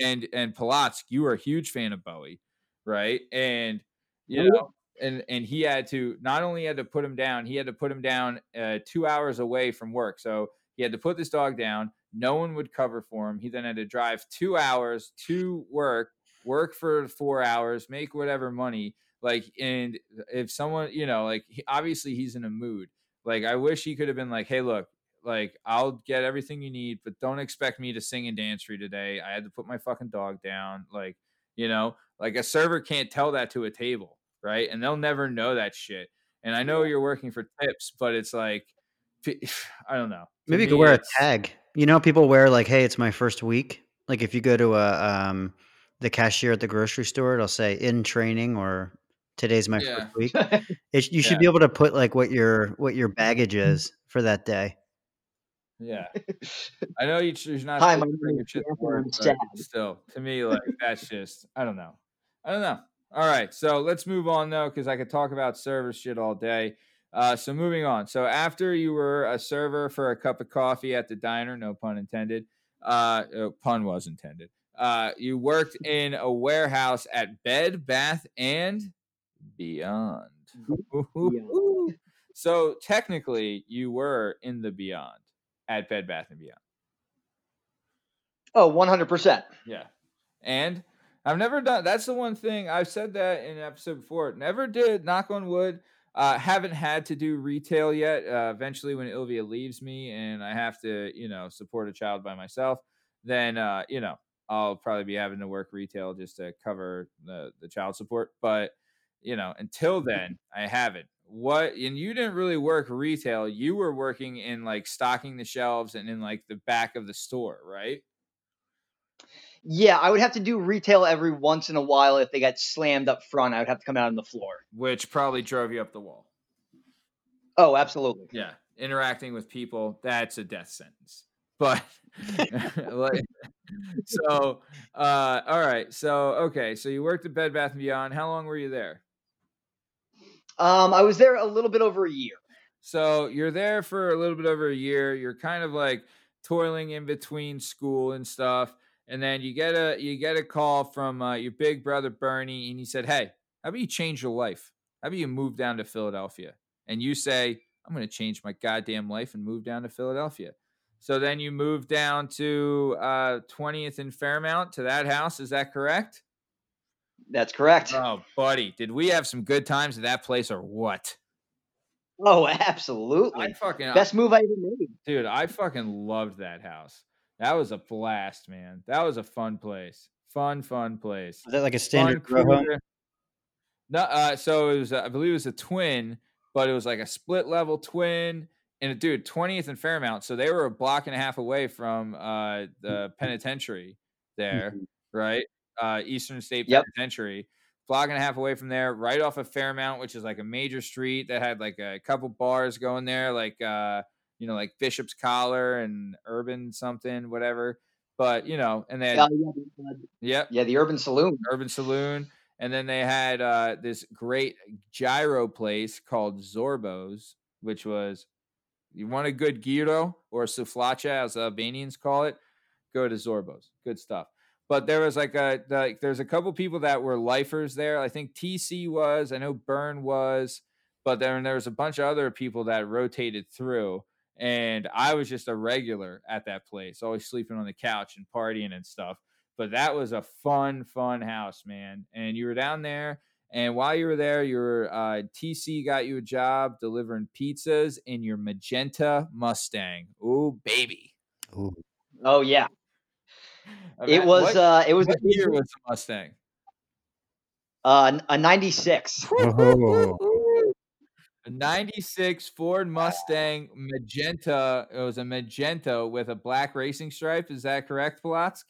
and and Polotsk, you were a huge fan of Bowie, right? And you oh, know and and he had to not only had to put him down, he had to put him down uh, two hours away from work. So he had to put this dog down. No one would cover for him. He then had to drive two hours to work, work for four hours, make whatever money. Like, and if someone, you know, like he, obviously he's in a mood. Like, I wish he could have been like, hey, look, like I'll get everything you need, but don't expect me to sing and dance for you today. I had to put my fucking dog down. Like, you know, like a server can't tell that to a table right? And they'll never know that shit. And I know you're working for tips, but it's like, I don't know. Maybe you could wear a tag. You know, people wear like, "Hey, it's my first week." Like if you go to a um, the cashier at the grocery store, it'll say "in training" or "today's my yeah. first week." It, you should yeah. be able to put like what your what your baggage is for that day. Yeah, I know you, you're not. Hi, my name is Still, to me, like that's just I don't know. I don't know. All right, so let's move on though, because I could talk about server shit all day. Uh, so moving on. So after you were a server for a cup of coffee at the diner, no pun intended. Uh, oh, pun was intended. Uh, you worked in a warehouse at Bed Bath and Beyond. so technically, you were in the Beyond at Bed Bath and Beyond. Oh, 100%. Yeah. And I've never done. That's the one thing I've said that in an episode before. Never did. Knock on wood. Uh, haven't had to do retail yet. Uh, eventually, when Ilvia leaves me and I have to, you know, support a child by myself, then uh, you know I'll probably be having to work retail just to cover the the child support. But you know, until then, I haven't. What and you didn't really work retail. You were working in like stocking the shelves and in like the back of the store, right? Yeah, I would have to do retail every once in a while if they got slammed up front. I would have to come out on the floor, which probably drove you up the wall. Oh, absolutely. Yeah, interacting with people that's a death sentence. But like, so, uh, all right. So, okay. So you worked at Bed Bath and Beyond. How long were you there? Um, I was there a little bit over a year. So you're there for a little bit over a year. You're kind of like toiling in between school and stuff and then you get a you get a call from uh, your big brother Bernie, and he said, "Hey, how about you change your life? How about you move down to Philadelphia?" And you say, "I'm going to change my goddamn life and move down to Philadelphia." So then you move down to uh, 20th and Fairmount to that house. Is that correct? That's correct. Oh, buddy, did we have some good times at that place or what? Oh, absolutely. I fucking best move I ever made, dude. I fucking loved that house. That was a blast, man. That was a fun place. Fun, fun place. Was that like a standard grow home? No, uh, so it was, I believe it was a twin, but it was like a split level twin. And dude, 20th and Fairmount. So they were a block and a half away from uh, the penitentiary there, mm-hmm. right? Uh, Eastern State yep. Penitentiary. Block and a half away from there, right off of Fairmount, which is like a major street that had like a couple bars going there, like uh, you know, like Bishop's Collar and Urban something, whatever. But you know, and then yeah, yeah, yeah, yeah, the Urban Saloon, Urban Saloon, And then they had uh, this great gyro place called Zorba's, which was you want a good gyro or souflacha, as Albanians call it, go to Zorba's. Good stuff. But there was like a like there's a couple people that were lifers there. I think TC was, I know Bern was, but then there was a bunch of other people that rotated through. And I was just a regular at that place, always sleeping on the couch and partying and stuff. But that was a fun, fun house, man. And you were down there, and while you were there, your uh, TC got you a job delivering pizzas in your magenta Mustang. Ooh, baby. Ooh. Oh yeah. It was. What, uh, it was. What year was the Mustang? Uh, a '96. A 96 Ford Mustang magenta. It was a magenta with a black racing stripe. Is that correct, Polotsk?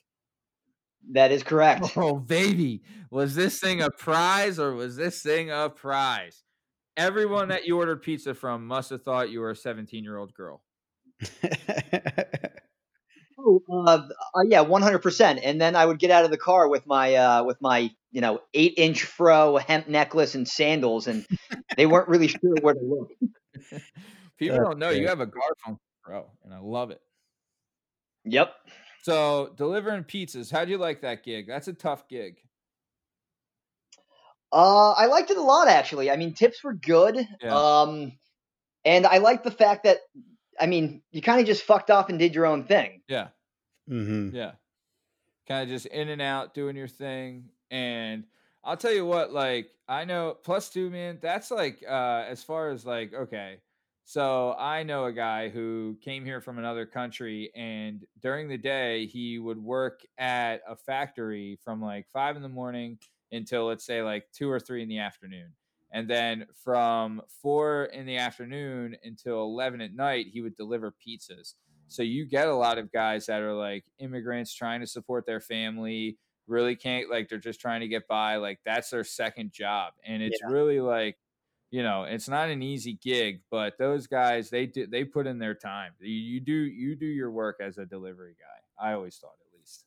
That is correct. Oh, baby. Was this thing a prize or was this thing a prize? Everyone that you ordered pizza from must have thought you were a 17 year old girl. oh, uh, uh, yeah, 100%. And then I would get out of the car with my, uh, with my, you know, eight inch fro hemp necklace and sandals, and they weren't really sure where to look. People don't know you have a Garfunkel Pro, and I love it. Yep. So delivering pizzas, how'd you like that gig? That's a tough gig. Uh, I liked it a lot actually. I mean, tips were good. Yeah. Um, and I like the fact that I mean, you kind of just fucked off and did your own thing. Yeah. Mm-hmm. Yeah. Kind of just in and out doing your thing. And I'll tell you what, like, I know plus two, man, that's like, uh, as far as like, okay, so I know a guy who came here from another country, and during the day he would work at a factory from like five in the morning until let's say like two or three in the afternoon, and then from four in the afternoon until eleven at night he would deliver pizzas. So you get a lot of guys that are like immigrants trying to support their family, really can't like they're just trying to get by, like that's their second job, and it's yeah. really like you know it's not an easy gig but those guys they do they put in their time. You, do you do your work as a delivery guy. I always thought at least.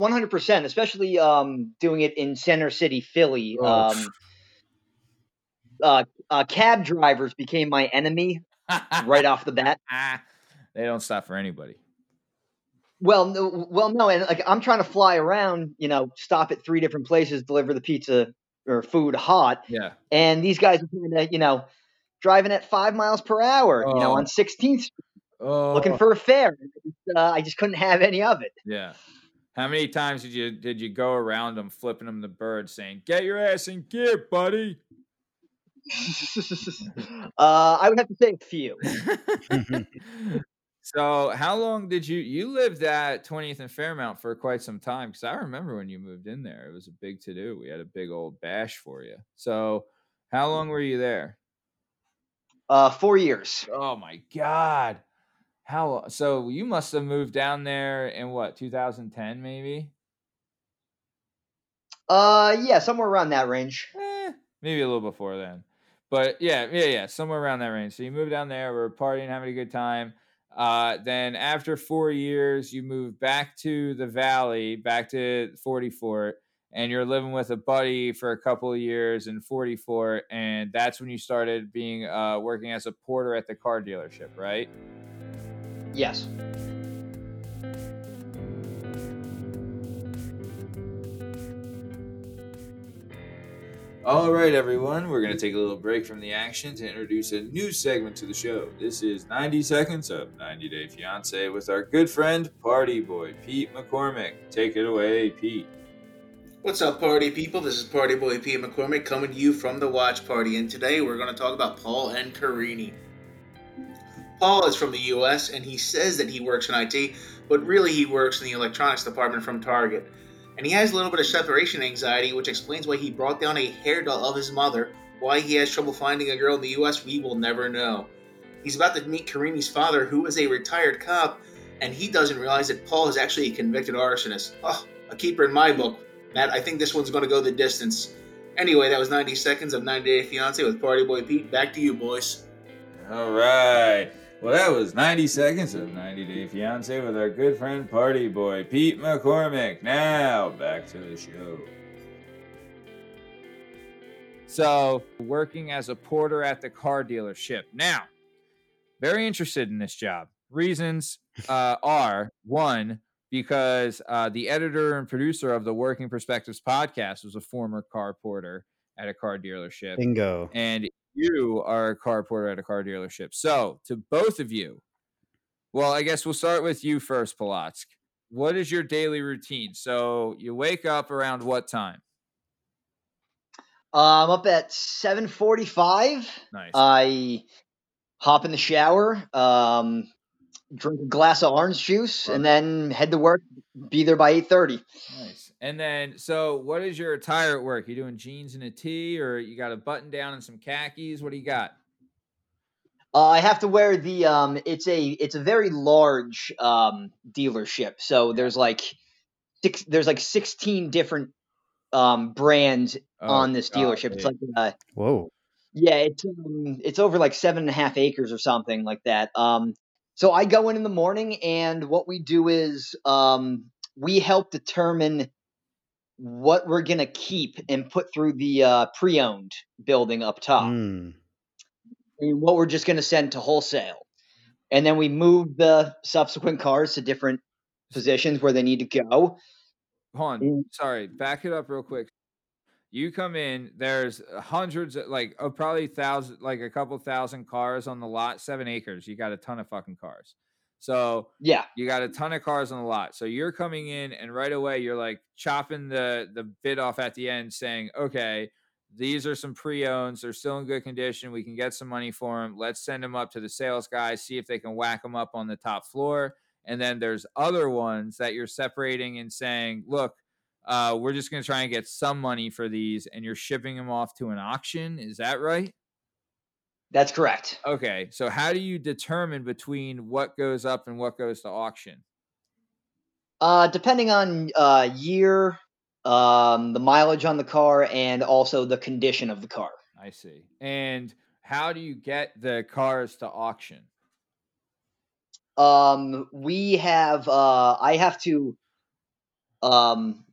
100% especially um doing it in center city philly. Oh. um uh, uh, cab drivers became my enemy right off the bat they don't stop for anybody well, no, well, no, and like I'm trying to fly around, you know, stop at three different places, deliver the pizza or food hot. Yeah. And these guys are kind of, you know, driving at five miles per hour, oh. you know, on 16th oh. looking for a fare. Uh, I just couldn't have any of it. Yeah. How many times did you did you go around them, flipping them the bird, saying, "Get your ass in gear, buddy"? uh, I would have to say a few. So, how long did you you lived at 20th and Fairmount for quite some time? Because I remember when you moved in there, it was a big to do. We had a big old bash for you. So, how long were you there? Uh, four years. Oh my god! How so? You must have moved down there in what 2010, maybe? Uh, yeah, somewhere around that range. Eh, maybe a little before then, but yeah, yeah, yeah, somewhere around that range. So you moved down there, we're partying, having a good time uh, then after four years, you move back to the valley, back to Forty Fort, and you're living with a buddy for a couple of years in Forty Fort, and that's when you started being uh, working as a porter at the car dealership, right? Yes. All right, everyone, we're going to take a little break from the action to introduce a new segment to the show. This is 90 Seconds of 90 Day Fiance with our good friend, Party Boy Pete McCormick. Take it away, Pete. What's up, party people? This is Party Boy Pete McCormick coming to you from the Watch Party, and today we're going to talk about Paul and Carini. Paul is from the US and he says that he works in IT, but really he works in the electronics department from Target and he has a little bit of separation anxiety, which explains why he brought down a hair doll of his mother. Why he has trouble finding a girl in the US, we will never know. He's about to meet Carini's father, who is a retired cop, and he doesn't realize that Paul is actually a convicted arsonist. Oh, a keeper in my book. Matt, I think this one's going to go the distance. Anyway, that was 90 seconds of 90 Day Fiance with Party Boy Pete. Back to you, boys. All right. Well, that was 90 seconds of 90 Day Fiance with our good friend Party Boy, Pete McCormick. Now, back to the show. So, working as a porter at the car dealership. Now, very interested in this job. Reasons uh, are one, because uh, the editor and producer of the Working Perspectives podcast was a former car porter at a car dealership. Bingo. And you are a car porter at a car dealership. So, to both of you, well, I guess we'll start with you first, Polotsk. What is your daily routine? So, you wake up around what time? I'm up at 7:45. Nice. I hop in the shower, um, drink a glass of orange juice, and then head to work. Be there by 8:30. Nice. And then, so what is your attire at work? You doing jeans and a tee, or you got a button down and some khakis? What do you got? Uh, I have to wear the um. It's a it's a very large um dealership, so there's like six. There's like 16 different um brands Oh, on this dealership. It's like uh, Whoa. Yeah, it's um, it's over like seven and a half acres or something like that. Um, so I go in in the morning, and what we do is um, we help determine what we're gonna keep and put through the uh, pre-owned building up top, Mm. and what we're just gonna send to wholesale, and then we move the subsequent cars to different positions where they need to go. Hold on. Mm. Sorry. Back it up real quick. You come in, there's hundreds, of, like, oh, probably thousand, like a couple thousand cars on the lot, seven acres. You got a ton of fucking cars. So Yeah, you got a ton of cars on the lot. So you're coming in and right away you're like chopping the the bid off at the end saying, "Okay, these are some pre-owns. They're still in good condition. We can get some money for them. Let's send them up to the sales guys, see if they can whack them up on the top floor." And then there's other ones that you're separating and saying, "Look, uh, we're just going to try and get some money for these," and you're shipping them off to an auction. Is that right? That's correct. Okay. So how do you determine between what goes up and what goes to auction? Uh, depending on uh, year, um, the mileage on the car, and also the condition of the car. I see. And how do you get the cars to auction? Um, we have. Uh, I have to. Um,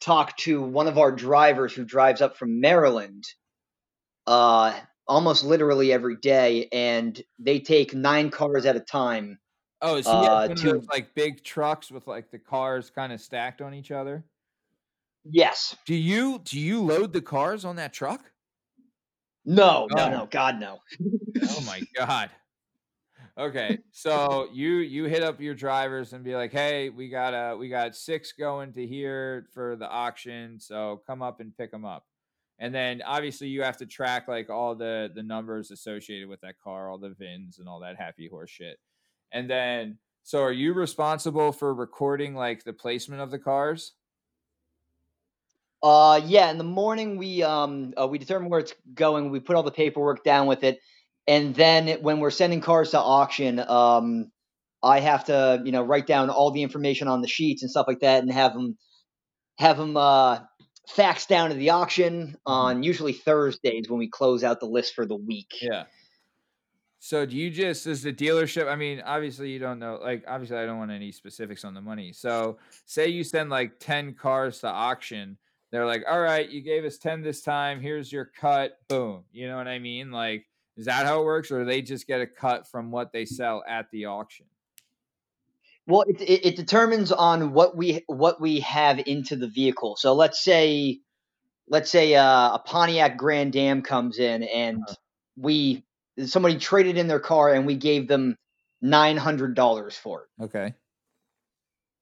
talk to one of our drivers who drives up from Maryland. Uh, almost literally every day, and they take nine cars at a time. Oh, is he Uh, to- those like big trucks with like the cars kind of stacked on each other? Yes. Do you do you load the cars on that truck? No. No. Oh. No. God no. Oh my god. Okay, so you you hit up your drivers and be like, "Hey, we got uh we got six going to here for the auction, so come up and pick them up." And then obviously you have to track like all the the numbers associated with that car, all the VINs and all that happy horse shit. And then so are you responsible for recording like the placement of the cars? Uh, yeah. In the morning, we um uh, we determine where it's going. We put all the paperwork down with it, and then when we're sending cars to auction, um, I have to you know write down all the information on the sheets and stuff like that, and have them have them uh faxed down to the auction on mm-hmm. usually Thursdays when we close out the list for the week. Yeah. So do you just as the dealership? I mean, obviously you don't know. Like, obviously I don't want any specifics on the money. So say you send like ten cars to auction. They're like, all right, you gave us ten this time. Here's your cut. Boom. You know what I mean? Like, is that how it works, or do they just get a cut from what they sell at the auction? Well, it, it, it determines on what we what we have into the vehicle. So let's say, let's say uh, a Pontiac Grand Am comes in, and we somebody traded in their car, and we gave them nine hundred dollars for it. Okay.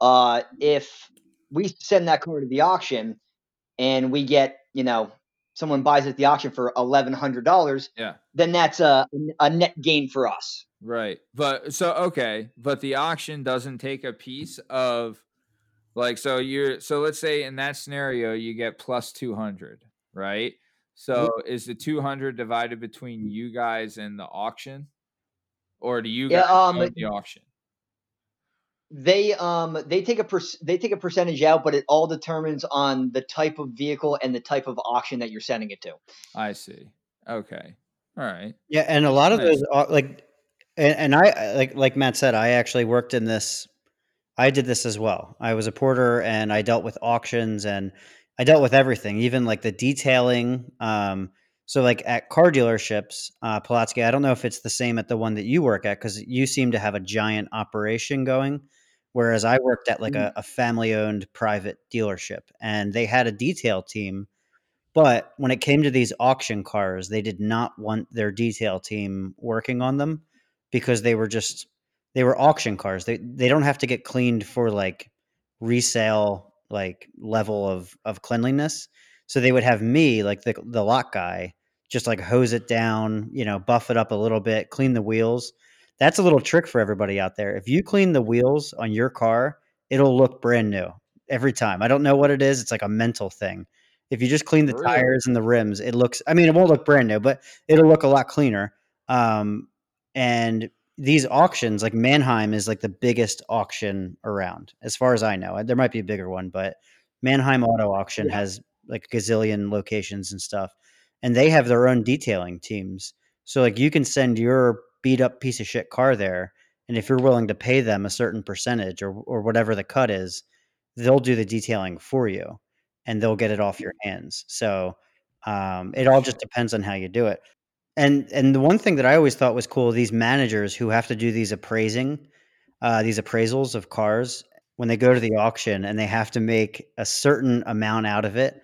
Uh, if we send that car to the auction, and we get you know someone buys it at the auction for eleven hundred dollars, Yeah. then that's a a net gain for us. Right. But so okay, but the auction doesn't take a piece of like so you're so let's say in that scenario you get plus 200, right? So is the 200 divided between you guys and the auction or do you Yeah, guys um, own the auction? they um they take a per- they take a percentage out, but it all determines on the type of vehicle and the type of auction that you're sending it to. I see. Okay. All right. Yeah, and a lot of Nice. those are like, and, and I like like Matt said, I actually worked in this. I did this as well. I was a porter, and I dealt with auctions, and I dealt with everything, even like the detailing. Um, So, like at car dealerships, uh, Polotsky, I don't know if it's the same at the one that you work at because you seem to have a giant operation going. Whereas I worked at like a, a family owned private dealership and they had a detail team. But when it came to these auction cars, they did not want their detail team working on them because they were just they were auction cars. They they don't have to get cleaned for like resale like level of of cleanliness. So they would have me like the the lot guy just like hose it down, you know, buff it up a little bit, clean the wheels. That's a little trick for everybody out there. If you clean the wheels on your car, it'll look brand new every time. I don't know what it is. It's like a mental thing. If you just clean the really? tires and the rims, it looks I mean, it won't look brand new, but it'll look a lot cleaner. Um, and these auctions, like Manheim is like the biggest auction around, as far as I know. There might be a bigger one, but Manheim Auto Auction yeah. has like a gazillion locations and stuff. And they have their own detailing teams. So like you can send your beat up piece of shit car there. And if you're willing to pay them a certain percentage or or whatever the cut is, they'll do the detailing for you and they'll get it off your hands. So um, it all just depends on how you do it. And and the one thing that I always thought was cool, these managers who have to do these appraising, uh, these appraisals of cars when they go to the auction and they have to make a certain amount out of it.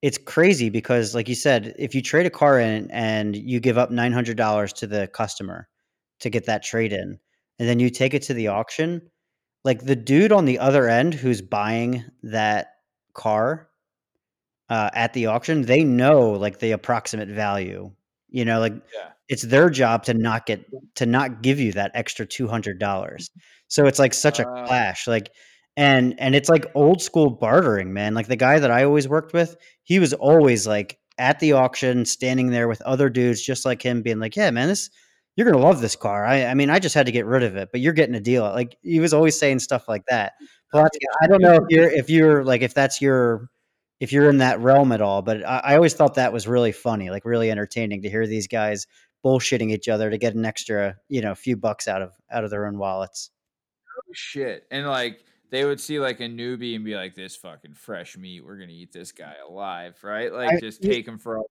It's crazy because, like you said, if you trade a car in and you give up nine hundred dollars to the customer to get that trade in, and then you take it to the auction, like the dude on the other end who's buying that car uh, at the auction, they know like the approximate value you know, like yeah. it's their job to not get to not give you that extra two hundred dollars. So it's like such a uh, clash. Like and and it's like old school bartering, man. Like the guy that I always worked with, he was always like at the auction, standing there with other dudes just like him, being like, "Yeah, man, this you're gonna love this car. I, I mean, I just had to get rid of it, but you're getting a deal." Like he was always saying stuff like that. I don't know if you're if you're like if that's your if you're in that realm at all. But I, I, always thought that was really funny, like really entertaining to hear these guys bullshitting each other to get an extra, you know, few bucks out of out of their own wallets. Oh shit! And like they would see like a newbie and be like, "This fucking fresh meat, we're gonna eat this guy alive," right? Like I, just take him for all.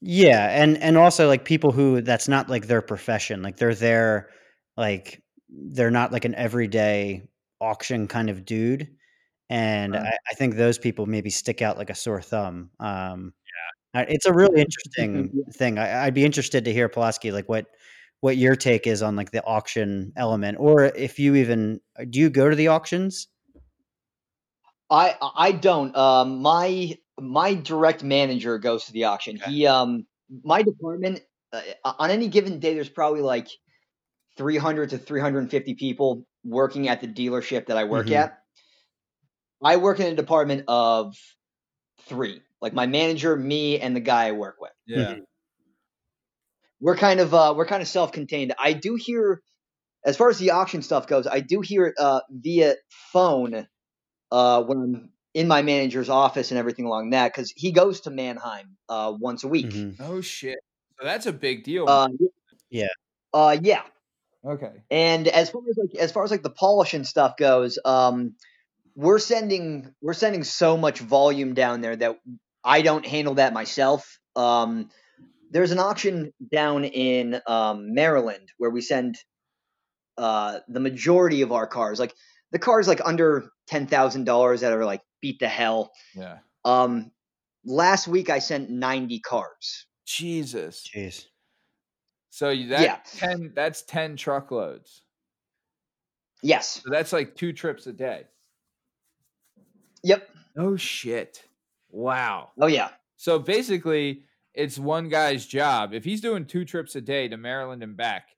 Yeah, and and also like people who that's not like their profession, like they're there, like they're not like an everyday auction kind of dude and I, I, think those people maybe stick out like a sore thumb. Um, yeah, it's a really interesting thing. I, would be interested to hear Polotsky like what what your take is on like the auction element, or if you even uh, do you go to the auctions? I I don't. Um, my my direct manager goes to the auction. Okay. He um my department uh, on any given day there's probably like 300 to 350 people working at the dealership that I work mm-hmm. at I work in a department of three, like my manager, me, and the guy I work with. Yeah. Mm-hmm. We're kind of uh, we're kind of self-contained. I do hear, as far as the auction stuff goes, I do hear it uh, via phone uh, when I'm in my manager's office and everything along that because he goes to Manheim uh, once a week. Mm-hmm. Oh shit! So that's a big deal. Uh, yeah. Uh, yeah. Okay. And as far as like as far as like the polishing stuff goes, um, we're sending we're sending so much volume down there that I don't handle that myself. Um, there's an auction down in um, Maryland where we send uh, the majority of our cars, like the cars like under ten thousand dollars that are like beat the hell. Yeah. Um, last week I sent ninety cars. Jesus. Jeez. So that yeah. ten that's ten truckloads. Yes. So that's like two trips a day. Yep. Oh shit. Wow. Oh yeah. So basically, it's one guy's job. If he's doing two trips a day to Maryland and back,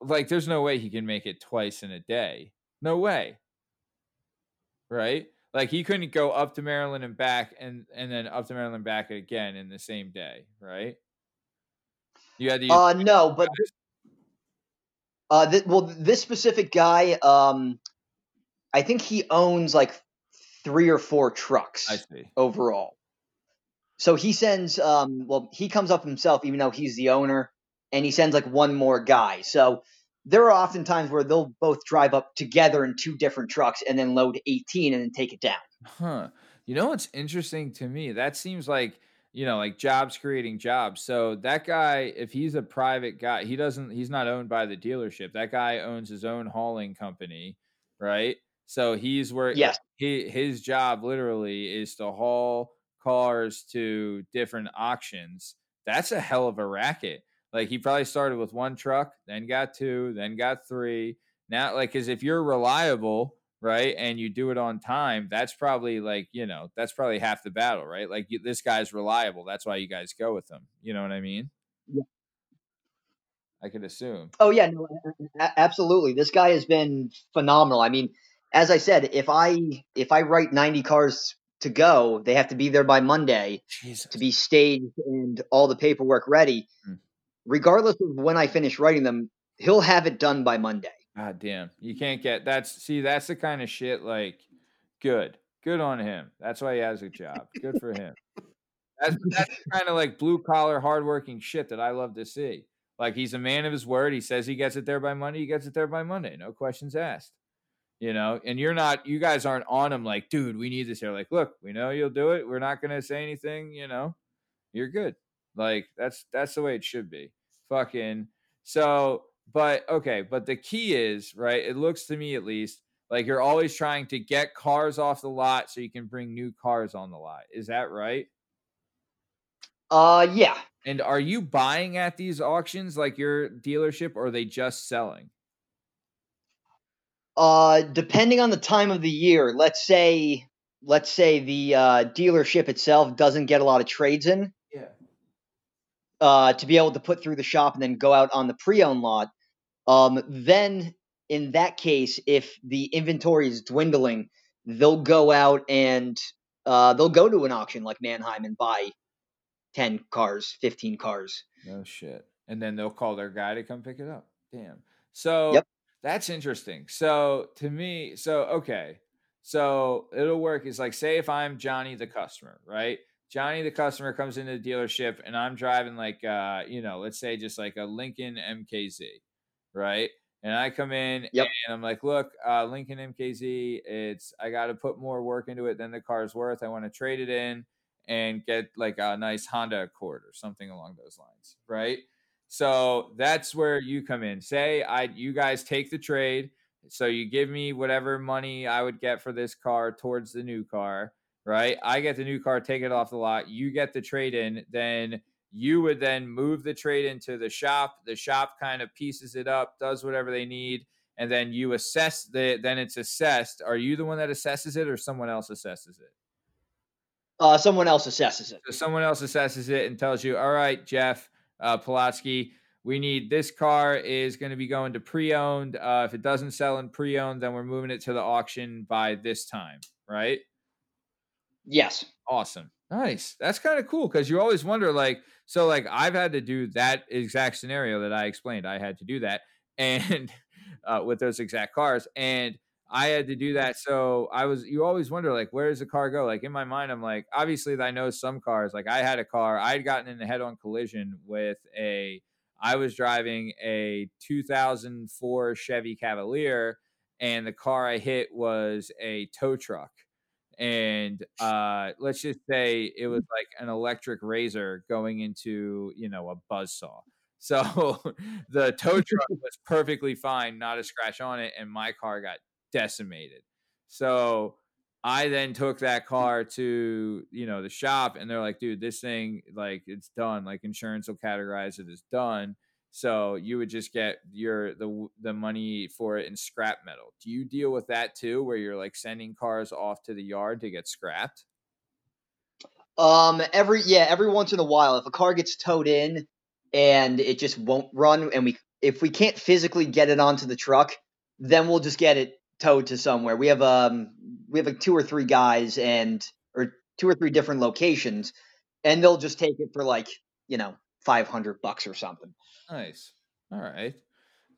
like there's no way he can make it twice in a day. No way. Right? Like he couldn't go up to Maryland and back and and then up to Maryland back again in the same day, right? You had to Uh no, but uh th- well this specific guy um I think he owns like three or four trucks overall. So he sends, um, well, he comes up himself, even though he's the owner, and he sends like one more guy. So there are often times where they'll both drive up together in two different trucks and then load 18 and then take it down. Huh. You know what's interesting to me? That seems like you know, like jobs creating jobs. So that guy, if he's a private guy, he doesn't, he's not owned by the dealership. That guy owns his own hauling company, right? So he's where yes. he his job literally is to haul cars to different auctions. That's a hell of a racket. Like he probably started with one truck, then got two, then got three. Now, like, because if you're reliable, right, and you do it on time, that's probably like you know that's probably half the battle, right? Like you, this guy's reliable. That's why you guys go with him. You know what I mean? Yeah. I could assume. Oh yeah, no, absolutely. This guy has been phenomenal. I mean, as I said, if I if I write 90 cars to go, they have to be there by Monday Jesus. to be staged and all the paperwork ready. Hmm. Regardless of when I finish writing them, he'll have it done by Monday. God damn. You can't get that's see, that's the kind of shit like good. Good on him. That's why he has a job. Good for him. That's that's kind of like blue collar, hardworking shit that I love to see. Like he's a man of his word. He says he gets it there by Monday. He gets it there by Monday. No questions asked you know, and you're not, you guys aren't on him like, dude, we need this here. Like, look, we know you'll do it. We're not going to say anything, you know, you're good. Like, that's, that's the way it should be. Fucking, so, but okay, but the key is, right, it looks to me at least like you're always trying to get cars off the lot so you can bring new cars on the lot. Is that right? Uh, yeah. And are you buying at these auctions like your dealership or are they just selling? Uh, depending on the time of the year, let's say let's say the uh, dealership itself doesn't get a lot of trades in. Yeah. Uh, to be able to put through the shop and then go out on the pre-owned lot, um, then in that case, if the inventory is dwindling, they'll go out and uh, they'll go to an auction like Manheim and buy ten cars, fifteen cars. No shit, and then they'll call their guy to come pick it up. Damn. So yep. That's interesting. So to me, so okay. So it'll work It's like say if I'm Johnny the customer, right? Johnny the customer comes into the dealership and I'm driving like uh, you know, let's say just like a Lincoln MKZ, right? And I come in yep. and I'm like, look, uh, Lincoln MKZ, it's I got to put more work into it than the car's worth. I want to trade it in and get like a nice Honda Accord or something along those lines, right? So that's where you come in. Say I you guys take the trade. So you give me whatever money I would get for this car towards the new car, right? I get the new car, take it off the lot. You get the trade in, then you would then move the trade into the shop. The shop kind of pieces it up, does whatever they need, and then you assess the then it's assessed. Are you the one that assesses it or someone else assesses it? Uh, someone else assesses it. So someone else assesses it and tells you, all right, Jeff, uh, Polotsky. We need this car is going to be going to pre-owned. Uh, if it doesn't sell in pre-owned, then we're moving it to the auction by this time, right? Yes. Awesome. Nice. That's kind of cool because you always wonder, like, so like I've had to do that exact scenario that I explained. I had to do that, and uh, with those exact cars, and I had to do that. So I was, you always wonder, like, where does the car go? Like in my mind, I'm like, obviously, I know some cars. Like I had a car, I had gotten in a head on collision with a, I was driving a 2004 Chevy Cavalier, and the car I hit was a tow truck. And uh, let's just say it was like an electric razor going into, you know, a buzz saw. So the tow truck was perfectly fine, not a scratch on it, and my car got decimated. So I then took that car to, you know, the shop and they're like, dude, this thing, like, it's done. Like, insurance will categorize it as done. So you would just get your the the money for it in scrap metal. Do you deal with that too, where you're like sending cars off to the yard to get scrapped? Um, every yeah, every once in a while, if a car gets towed in and it just won't run, and we if we can't physically get it onto the truck, then we'll just get it towed to somewhere. We have um we have like two or three guys and or two or three different locations, and they'll just take it for like you know five hundred bucks or something. Nice. All right.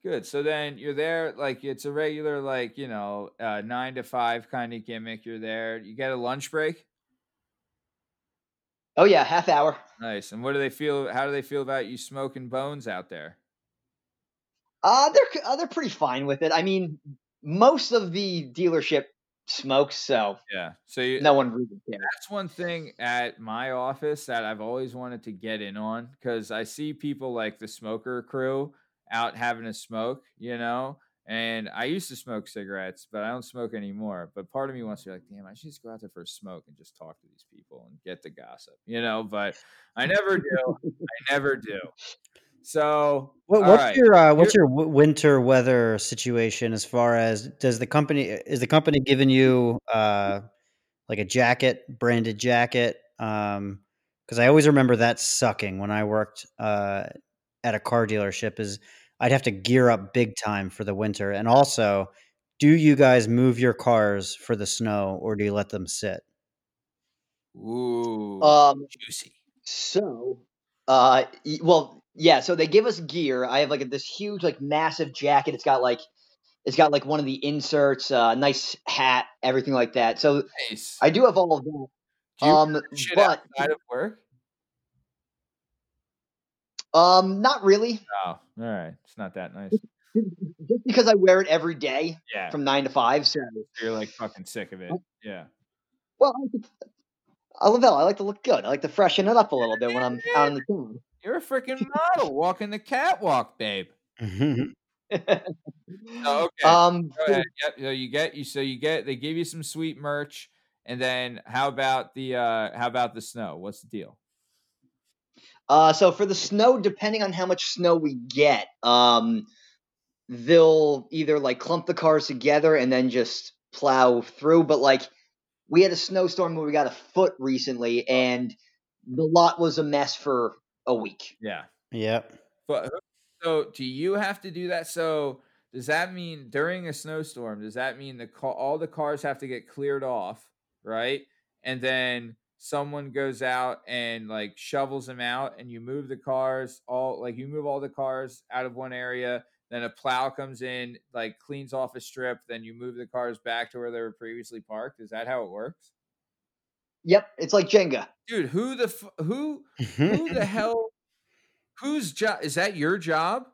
Good. So then you're there, like it's a regular, like you know, uh, nine to five kind of gimmick. You're there. You get a lunch break. Oh yeah, half hour. Nice. And what do they feel? How do they feel about you smoking bones out there? Uh, they're uh, they're pretty fine with it. I mean, most of the dealership smokes, so yeah. So you, no one really cares. That's one thing at my office that I've always wanted to get in on because I see people like the smoker crew out having a smoke, you know. And I used to smoke cigarettes, but I don't smoke anymore. But part of me wants to be like, damn, I should just go out there for a smoke and just talk to these people and get the gossip, you know. But I never do. I never do. So, what, what's right. your uh, what's your winter weather situation as far as does the company is the company giving you uh, like a jacket, branded jacket? Um, because I always remember that sucking when I worked uh, at a car dealership. Is I'd have to gear up big time for the winter, and also, do you guys move your cars for the snow or do you let them sit? Ooh, um, juicy. So, uh, well, yeah, so they give us gear. I have like this huge, like massive jacket. It's got like it's got like one of the inserts, uh, nice hat, everything like that. So nice. I do have all of that. Do um, but outside of work. Um, not really. Oh, all right. It's not that nice. Just because I wear it every day, yeah, from nine to five. So you're like fucking sick of it. Yeah. Well, I love it. I like to look good. I like to freshen it up a little bit when I'm out in the town. You're a freaking model walking the catwalk, babe. Mm-hmm. oh, okay. Um. Yep. So you get you. So you get. They give you some sweet merch, and then how about the uh how about the snow? What's the deal? Uh, so for the snow, depending on how much snow we get, um, they'll either like clump the cars together and then just plow through. But like, we had a snowstorm where we got a foot recently, and the lot was a mess for a week. Yeah. Yep. But so do you have to do that? So does that mean during a snowstorm, does that mean the car, all the cars have to get cleared off, right? And then someone goes out and like shovels them out and you move the cars all like you move all the cars out of one area then a plow comes in like cleans off a strip then you move the cars back to where they were previously parked is that how it works Yep, it's like Jenga. Dude, who the f- who who the hell whose job is that your job?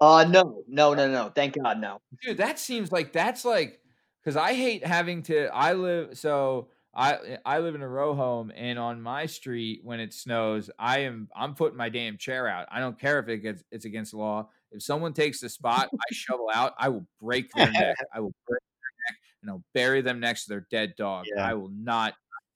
Uh no, no, no, no. Thank God, no. Dude, that seems like that's like because I hate having to. I live so I I live in a row home, and on my street when it snows, I am I'm putting my damn chair out. I don't care if it gets it's against the law. If someone takes the spot, I shovel out. I will break their neck. I will break and I'll bury them next to their dead dog. Yeah. I will not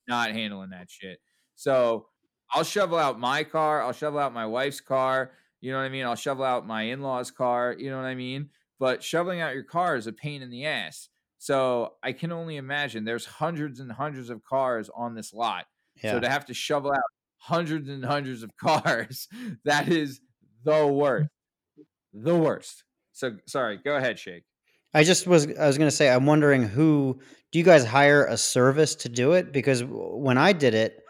not handling that shit. So I'll shovel out my car. I'll shovel out my wife's car. You know what I mean? I'll shovel out my in-laws' car. You know what I mean? But shoveling out your car is a pain in the ass. So I can only imagine there's hundreds and hundreds of cars on this lot. Yeah. So to have to shovel out hundreds and hundreds of cars, that is the worst. The worst. So sorry, go ahead, Shake. I just was I was going to say I'm wondering who do you guys hire a service to do it? Because when I did it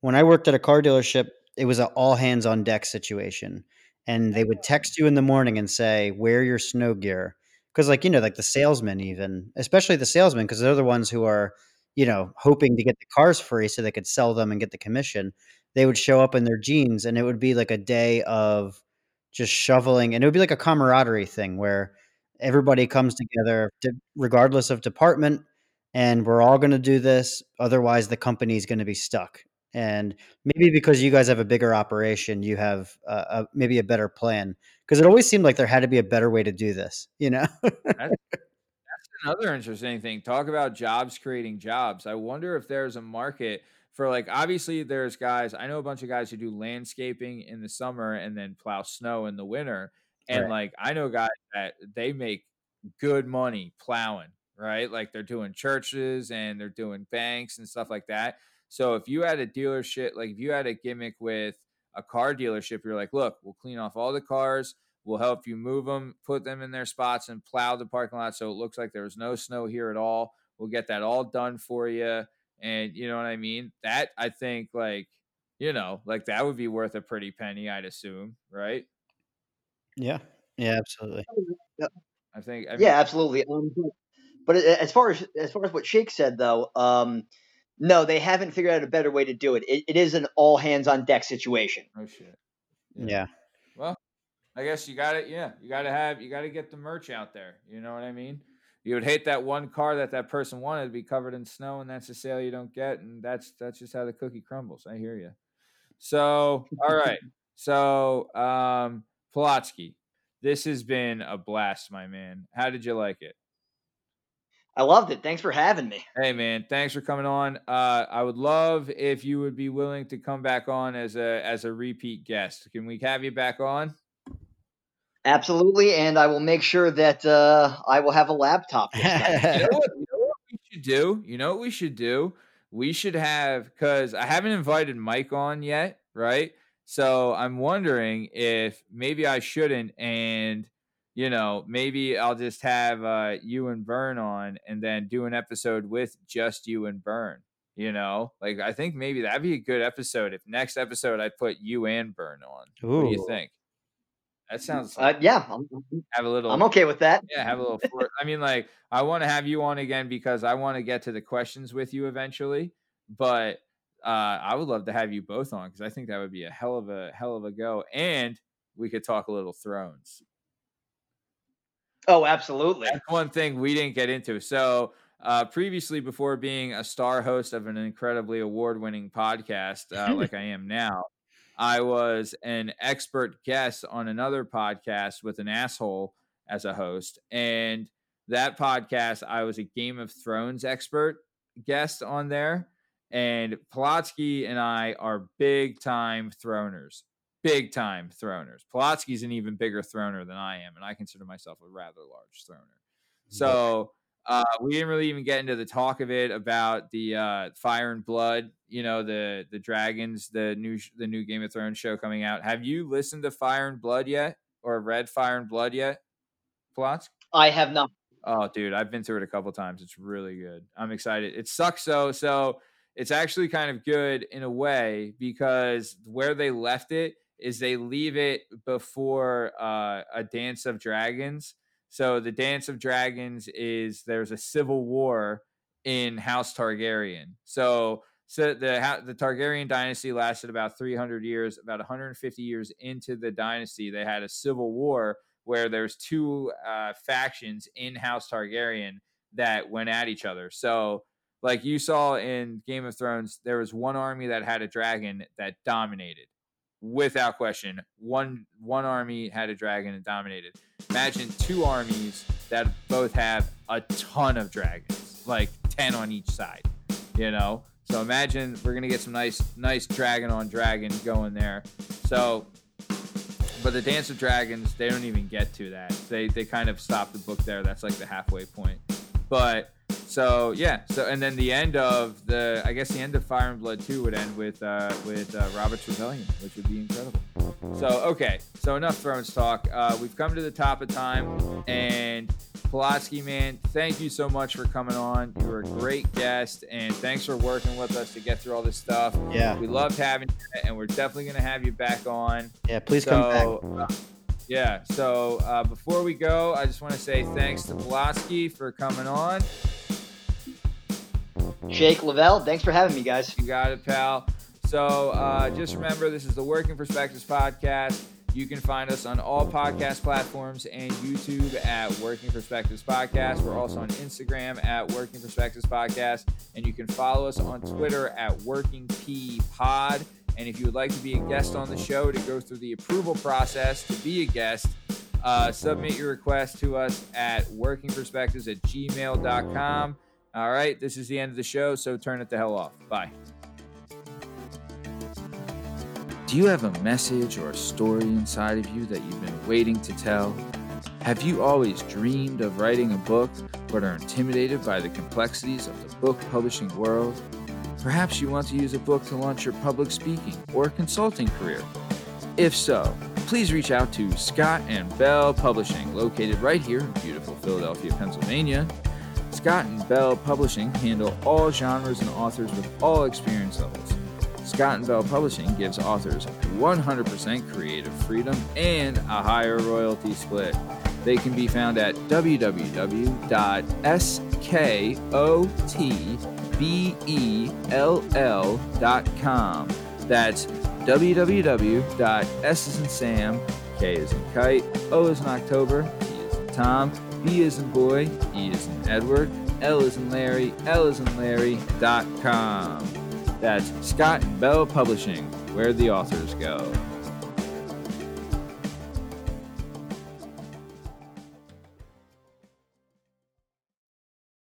when I worked at a car dealership it was an all hands on deck situation. And they would text you in the morning and say wear your snow gear. Because like you know like the salesmen even especially the salesmen because they're the ones who are you know hoping to get the cars free so they could sell them and get the commission. They would show up in their jeans and it would be like a day of just shoveling and it would be like a camaraderie thing where everybody comes together regardless of department and we're all going to do this otherwise the company is going to be stuck. And maybe because you guys have a bigger operation you have uh, a, maybe a better plan because it always seemed like there had to be a better way to do this you know? That's, that's another interesting thing talk about jobs creating jobs i wonder if there's a market for like obviously there's guys i know a bunch of guys who do landscaping in the summer and then plow snow in the winter and right. like I know guys that they make good money plowing, right? Like they're doing churches and they're doing banks and stuff like that. So if you had a dealership, like if you had a gimmick with a car dealership, you're like, look, we'll clean off all the cars, we'll help you move them, put them in their spots, and plow the parking lot so it looks like there was no snow here at all. We'll get that all done for you. And you know what I mean? That I think like, you know, like that would be worth a pretty penny, I'd assume, right? Yeah. Yeah, absolutely. I think. I mean, yeah, absolutely. Um, but, but as far as as far as what Shake said, though, um, no, they haven't figured out a better way to do it. It, it is an all hands on deck situation. Oh shit. Yeah. yeah. Well, I guess you got it. Yeah, you got to have you got to get the merch out there. You know what I mean? you would hate that one car that that person wanted to be covered in snow, and that's a sale you don't get, and that's that's just how the cookie crumbles. I hear you. So, all right. So, um, Polotsky, this has been a blast, my man. How did you like it? I loved it. Thanks for having me. Hey man, thanks for coming on. Uh, I would love if you would be willing to come back on as a as a repeat guest. Can we have you back on? Absolutely, and I will make sure that uh, I will have a laptop. you, know what, you know what we should do? You know what we should do? We should have because I haven't invited Mike on yet, right? So I'm wondering if maybe I shouldn't, and you know, maybe I'll just have uh, you and Bern on, and then do an episode with just you and Bern. You know, like I think maybe that'd be a good episode. If next episode I put you and Bern on, Ooh. what do you think? That sounds. Uh, yeah, I'm, have a little. I'm okay with that. Yeah, have a little. I mean, like I want to have you on again because I want to get to the questions with you eventually. But uh, I would love to have you both on because I think that would be a hell of a hell of a go, and we could talk a little Thrones. Oh, absolutely. That's one thing we didn't get into. So uh, previously, before being a star host of an incredibly award-winning podcast uh, like I am now, I was an expert guest on another podcast with an asshole as a host, and that podcast I was a Game of Thrones expert guest on there and Polotsky and I are big time throners, big time throners. Polotsky's an even bigger throner than I am, and I consider myself a rather large throner. So uh, we didn't really even get into the talk of it about the uh, Fire and Blood. You know the the dragons, the new the new Game of Thrones show coming out. Have you listened to Fire and Blood yet, or read Fire and Blood yet, Polotsky? I have not. Oh, dude, I've been through it a couple times. It's really good. I'm excited. It sucks though. So it's actually kind of good in a way because where they left it is they leave it before uh, a Dance of Dragons. So the Dance of Dragons is there's a civil war in House Targaryen. So so the the Targaryen dynasty lasted about 300 years. About 150 years into the dynasty, they had a civil war where there's two uh, factions in House Targaryen that went at each other. So like you saw in Game of Thrones, there was one army that had a dragon that dominated without question. One one army had a dragon and dominated. Imagine two armies that both have a ton of dragons, like 10 on each side, you know? So imagine we're going to get some nice nice dragon on dragon going there. So but the Dance of Dragons, they don't even get to that. They they kind of stop the book there. That's like the halfway point. But so yeah, so and then the end of the, I guess the end of Fire and Blood two would end with uh, with uh, Robert's Rebellion, which would be incredible. So okay, so enough Thrones talk. Uh, we've come to the top of time, and Polotsky, man, thank you so much for coming on. You were a great guest, and thanks for working with us to get through all this stuff. Yeah, we loved having you, and we're definitely going to have you back on. Yeah, please so, come back. Uh, yeah. So uh, before we go, I just want to say thanks to Polotsky for coming on. Jake Lavelle, thanks for having me, guys. You got it, pal. So uh, just remember, this is the Working Perspectives podcast. You can find us on all podcast platforms and YouTube at Working Perspectives Podcast. We're also on Instagram at Working Perspectives Podcast. And you can follow us on Twitter at Working P Pod. And if you would like to be a guest on the show to go through the approval process to be a guest, uh, submit your request to us at workingperspectives at gmail.com. All right, this is the end of the show, so turn it the hell off. Bye. Do you have a message or a story inside of you that you've been waiting to tell? Have you always dreamed of writing a book but are intimidated by the complexities of the book publishing world? Perhaps you want to use a book to launch your public speaking or consulting career. If so, please reach out to Scott and Bell Publishing, located right here in beautiful Philadelphia, Pennsylvania. Scott and Bell Publishing handle all genres and authors with all experience levels. Scott and Bell Publishing gives authors 100% creative freedom and a higher royalty split. They can be found at www.skot dot com. That's www.s is in Sam, K is in kite, O is in October, T is in Tom, B is in boy, E is in Edward, L is in Larry, L is in Larry dot com. That's Scott and Bell Publishing, where the authors go.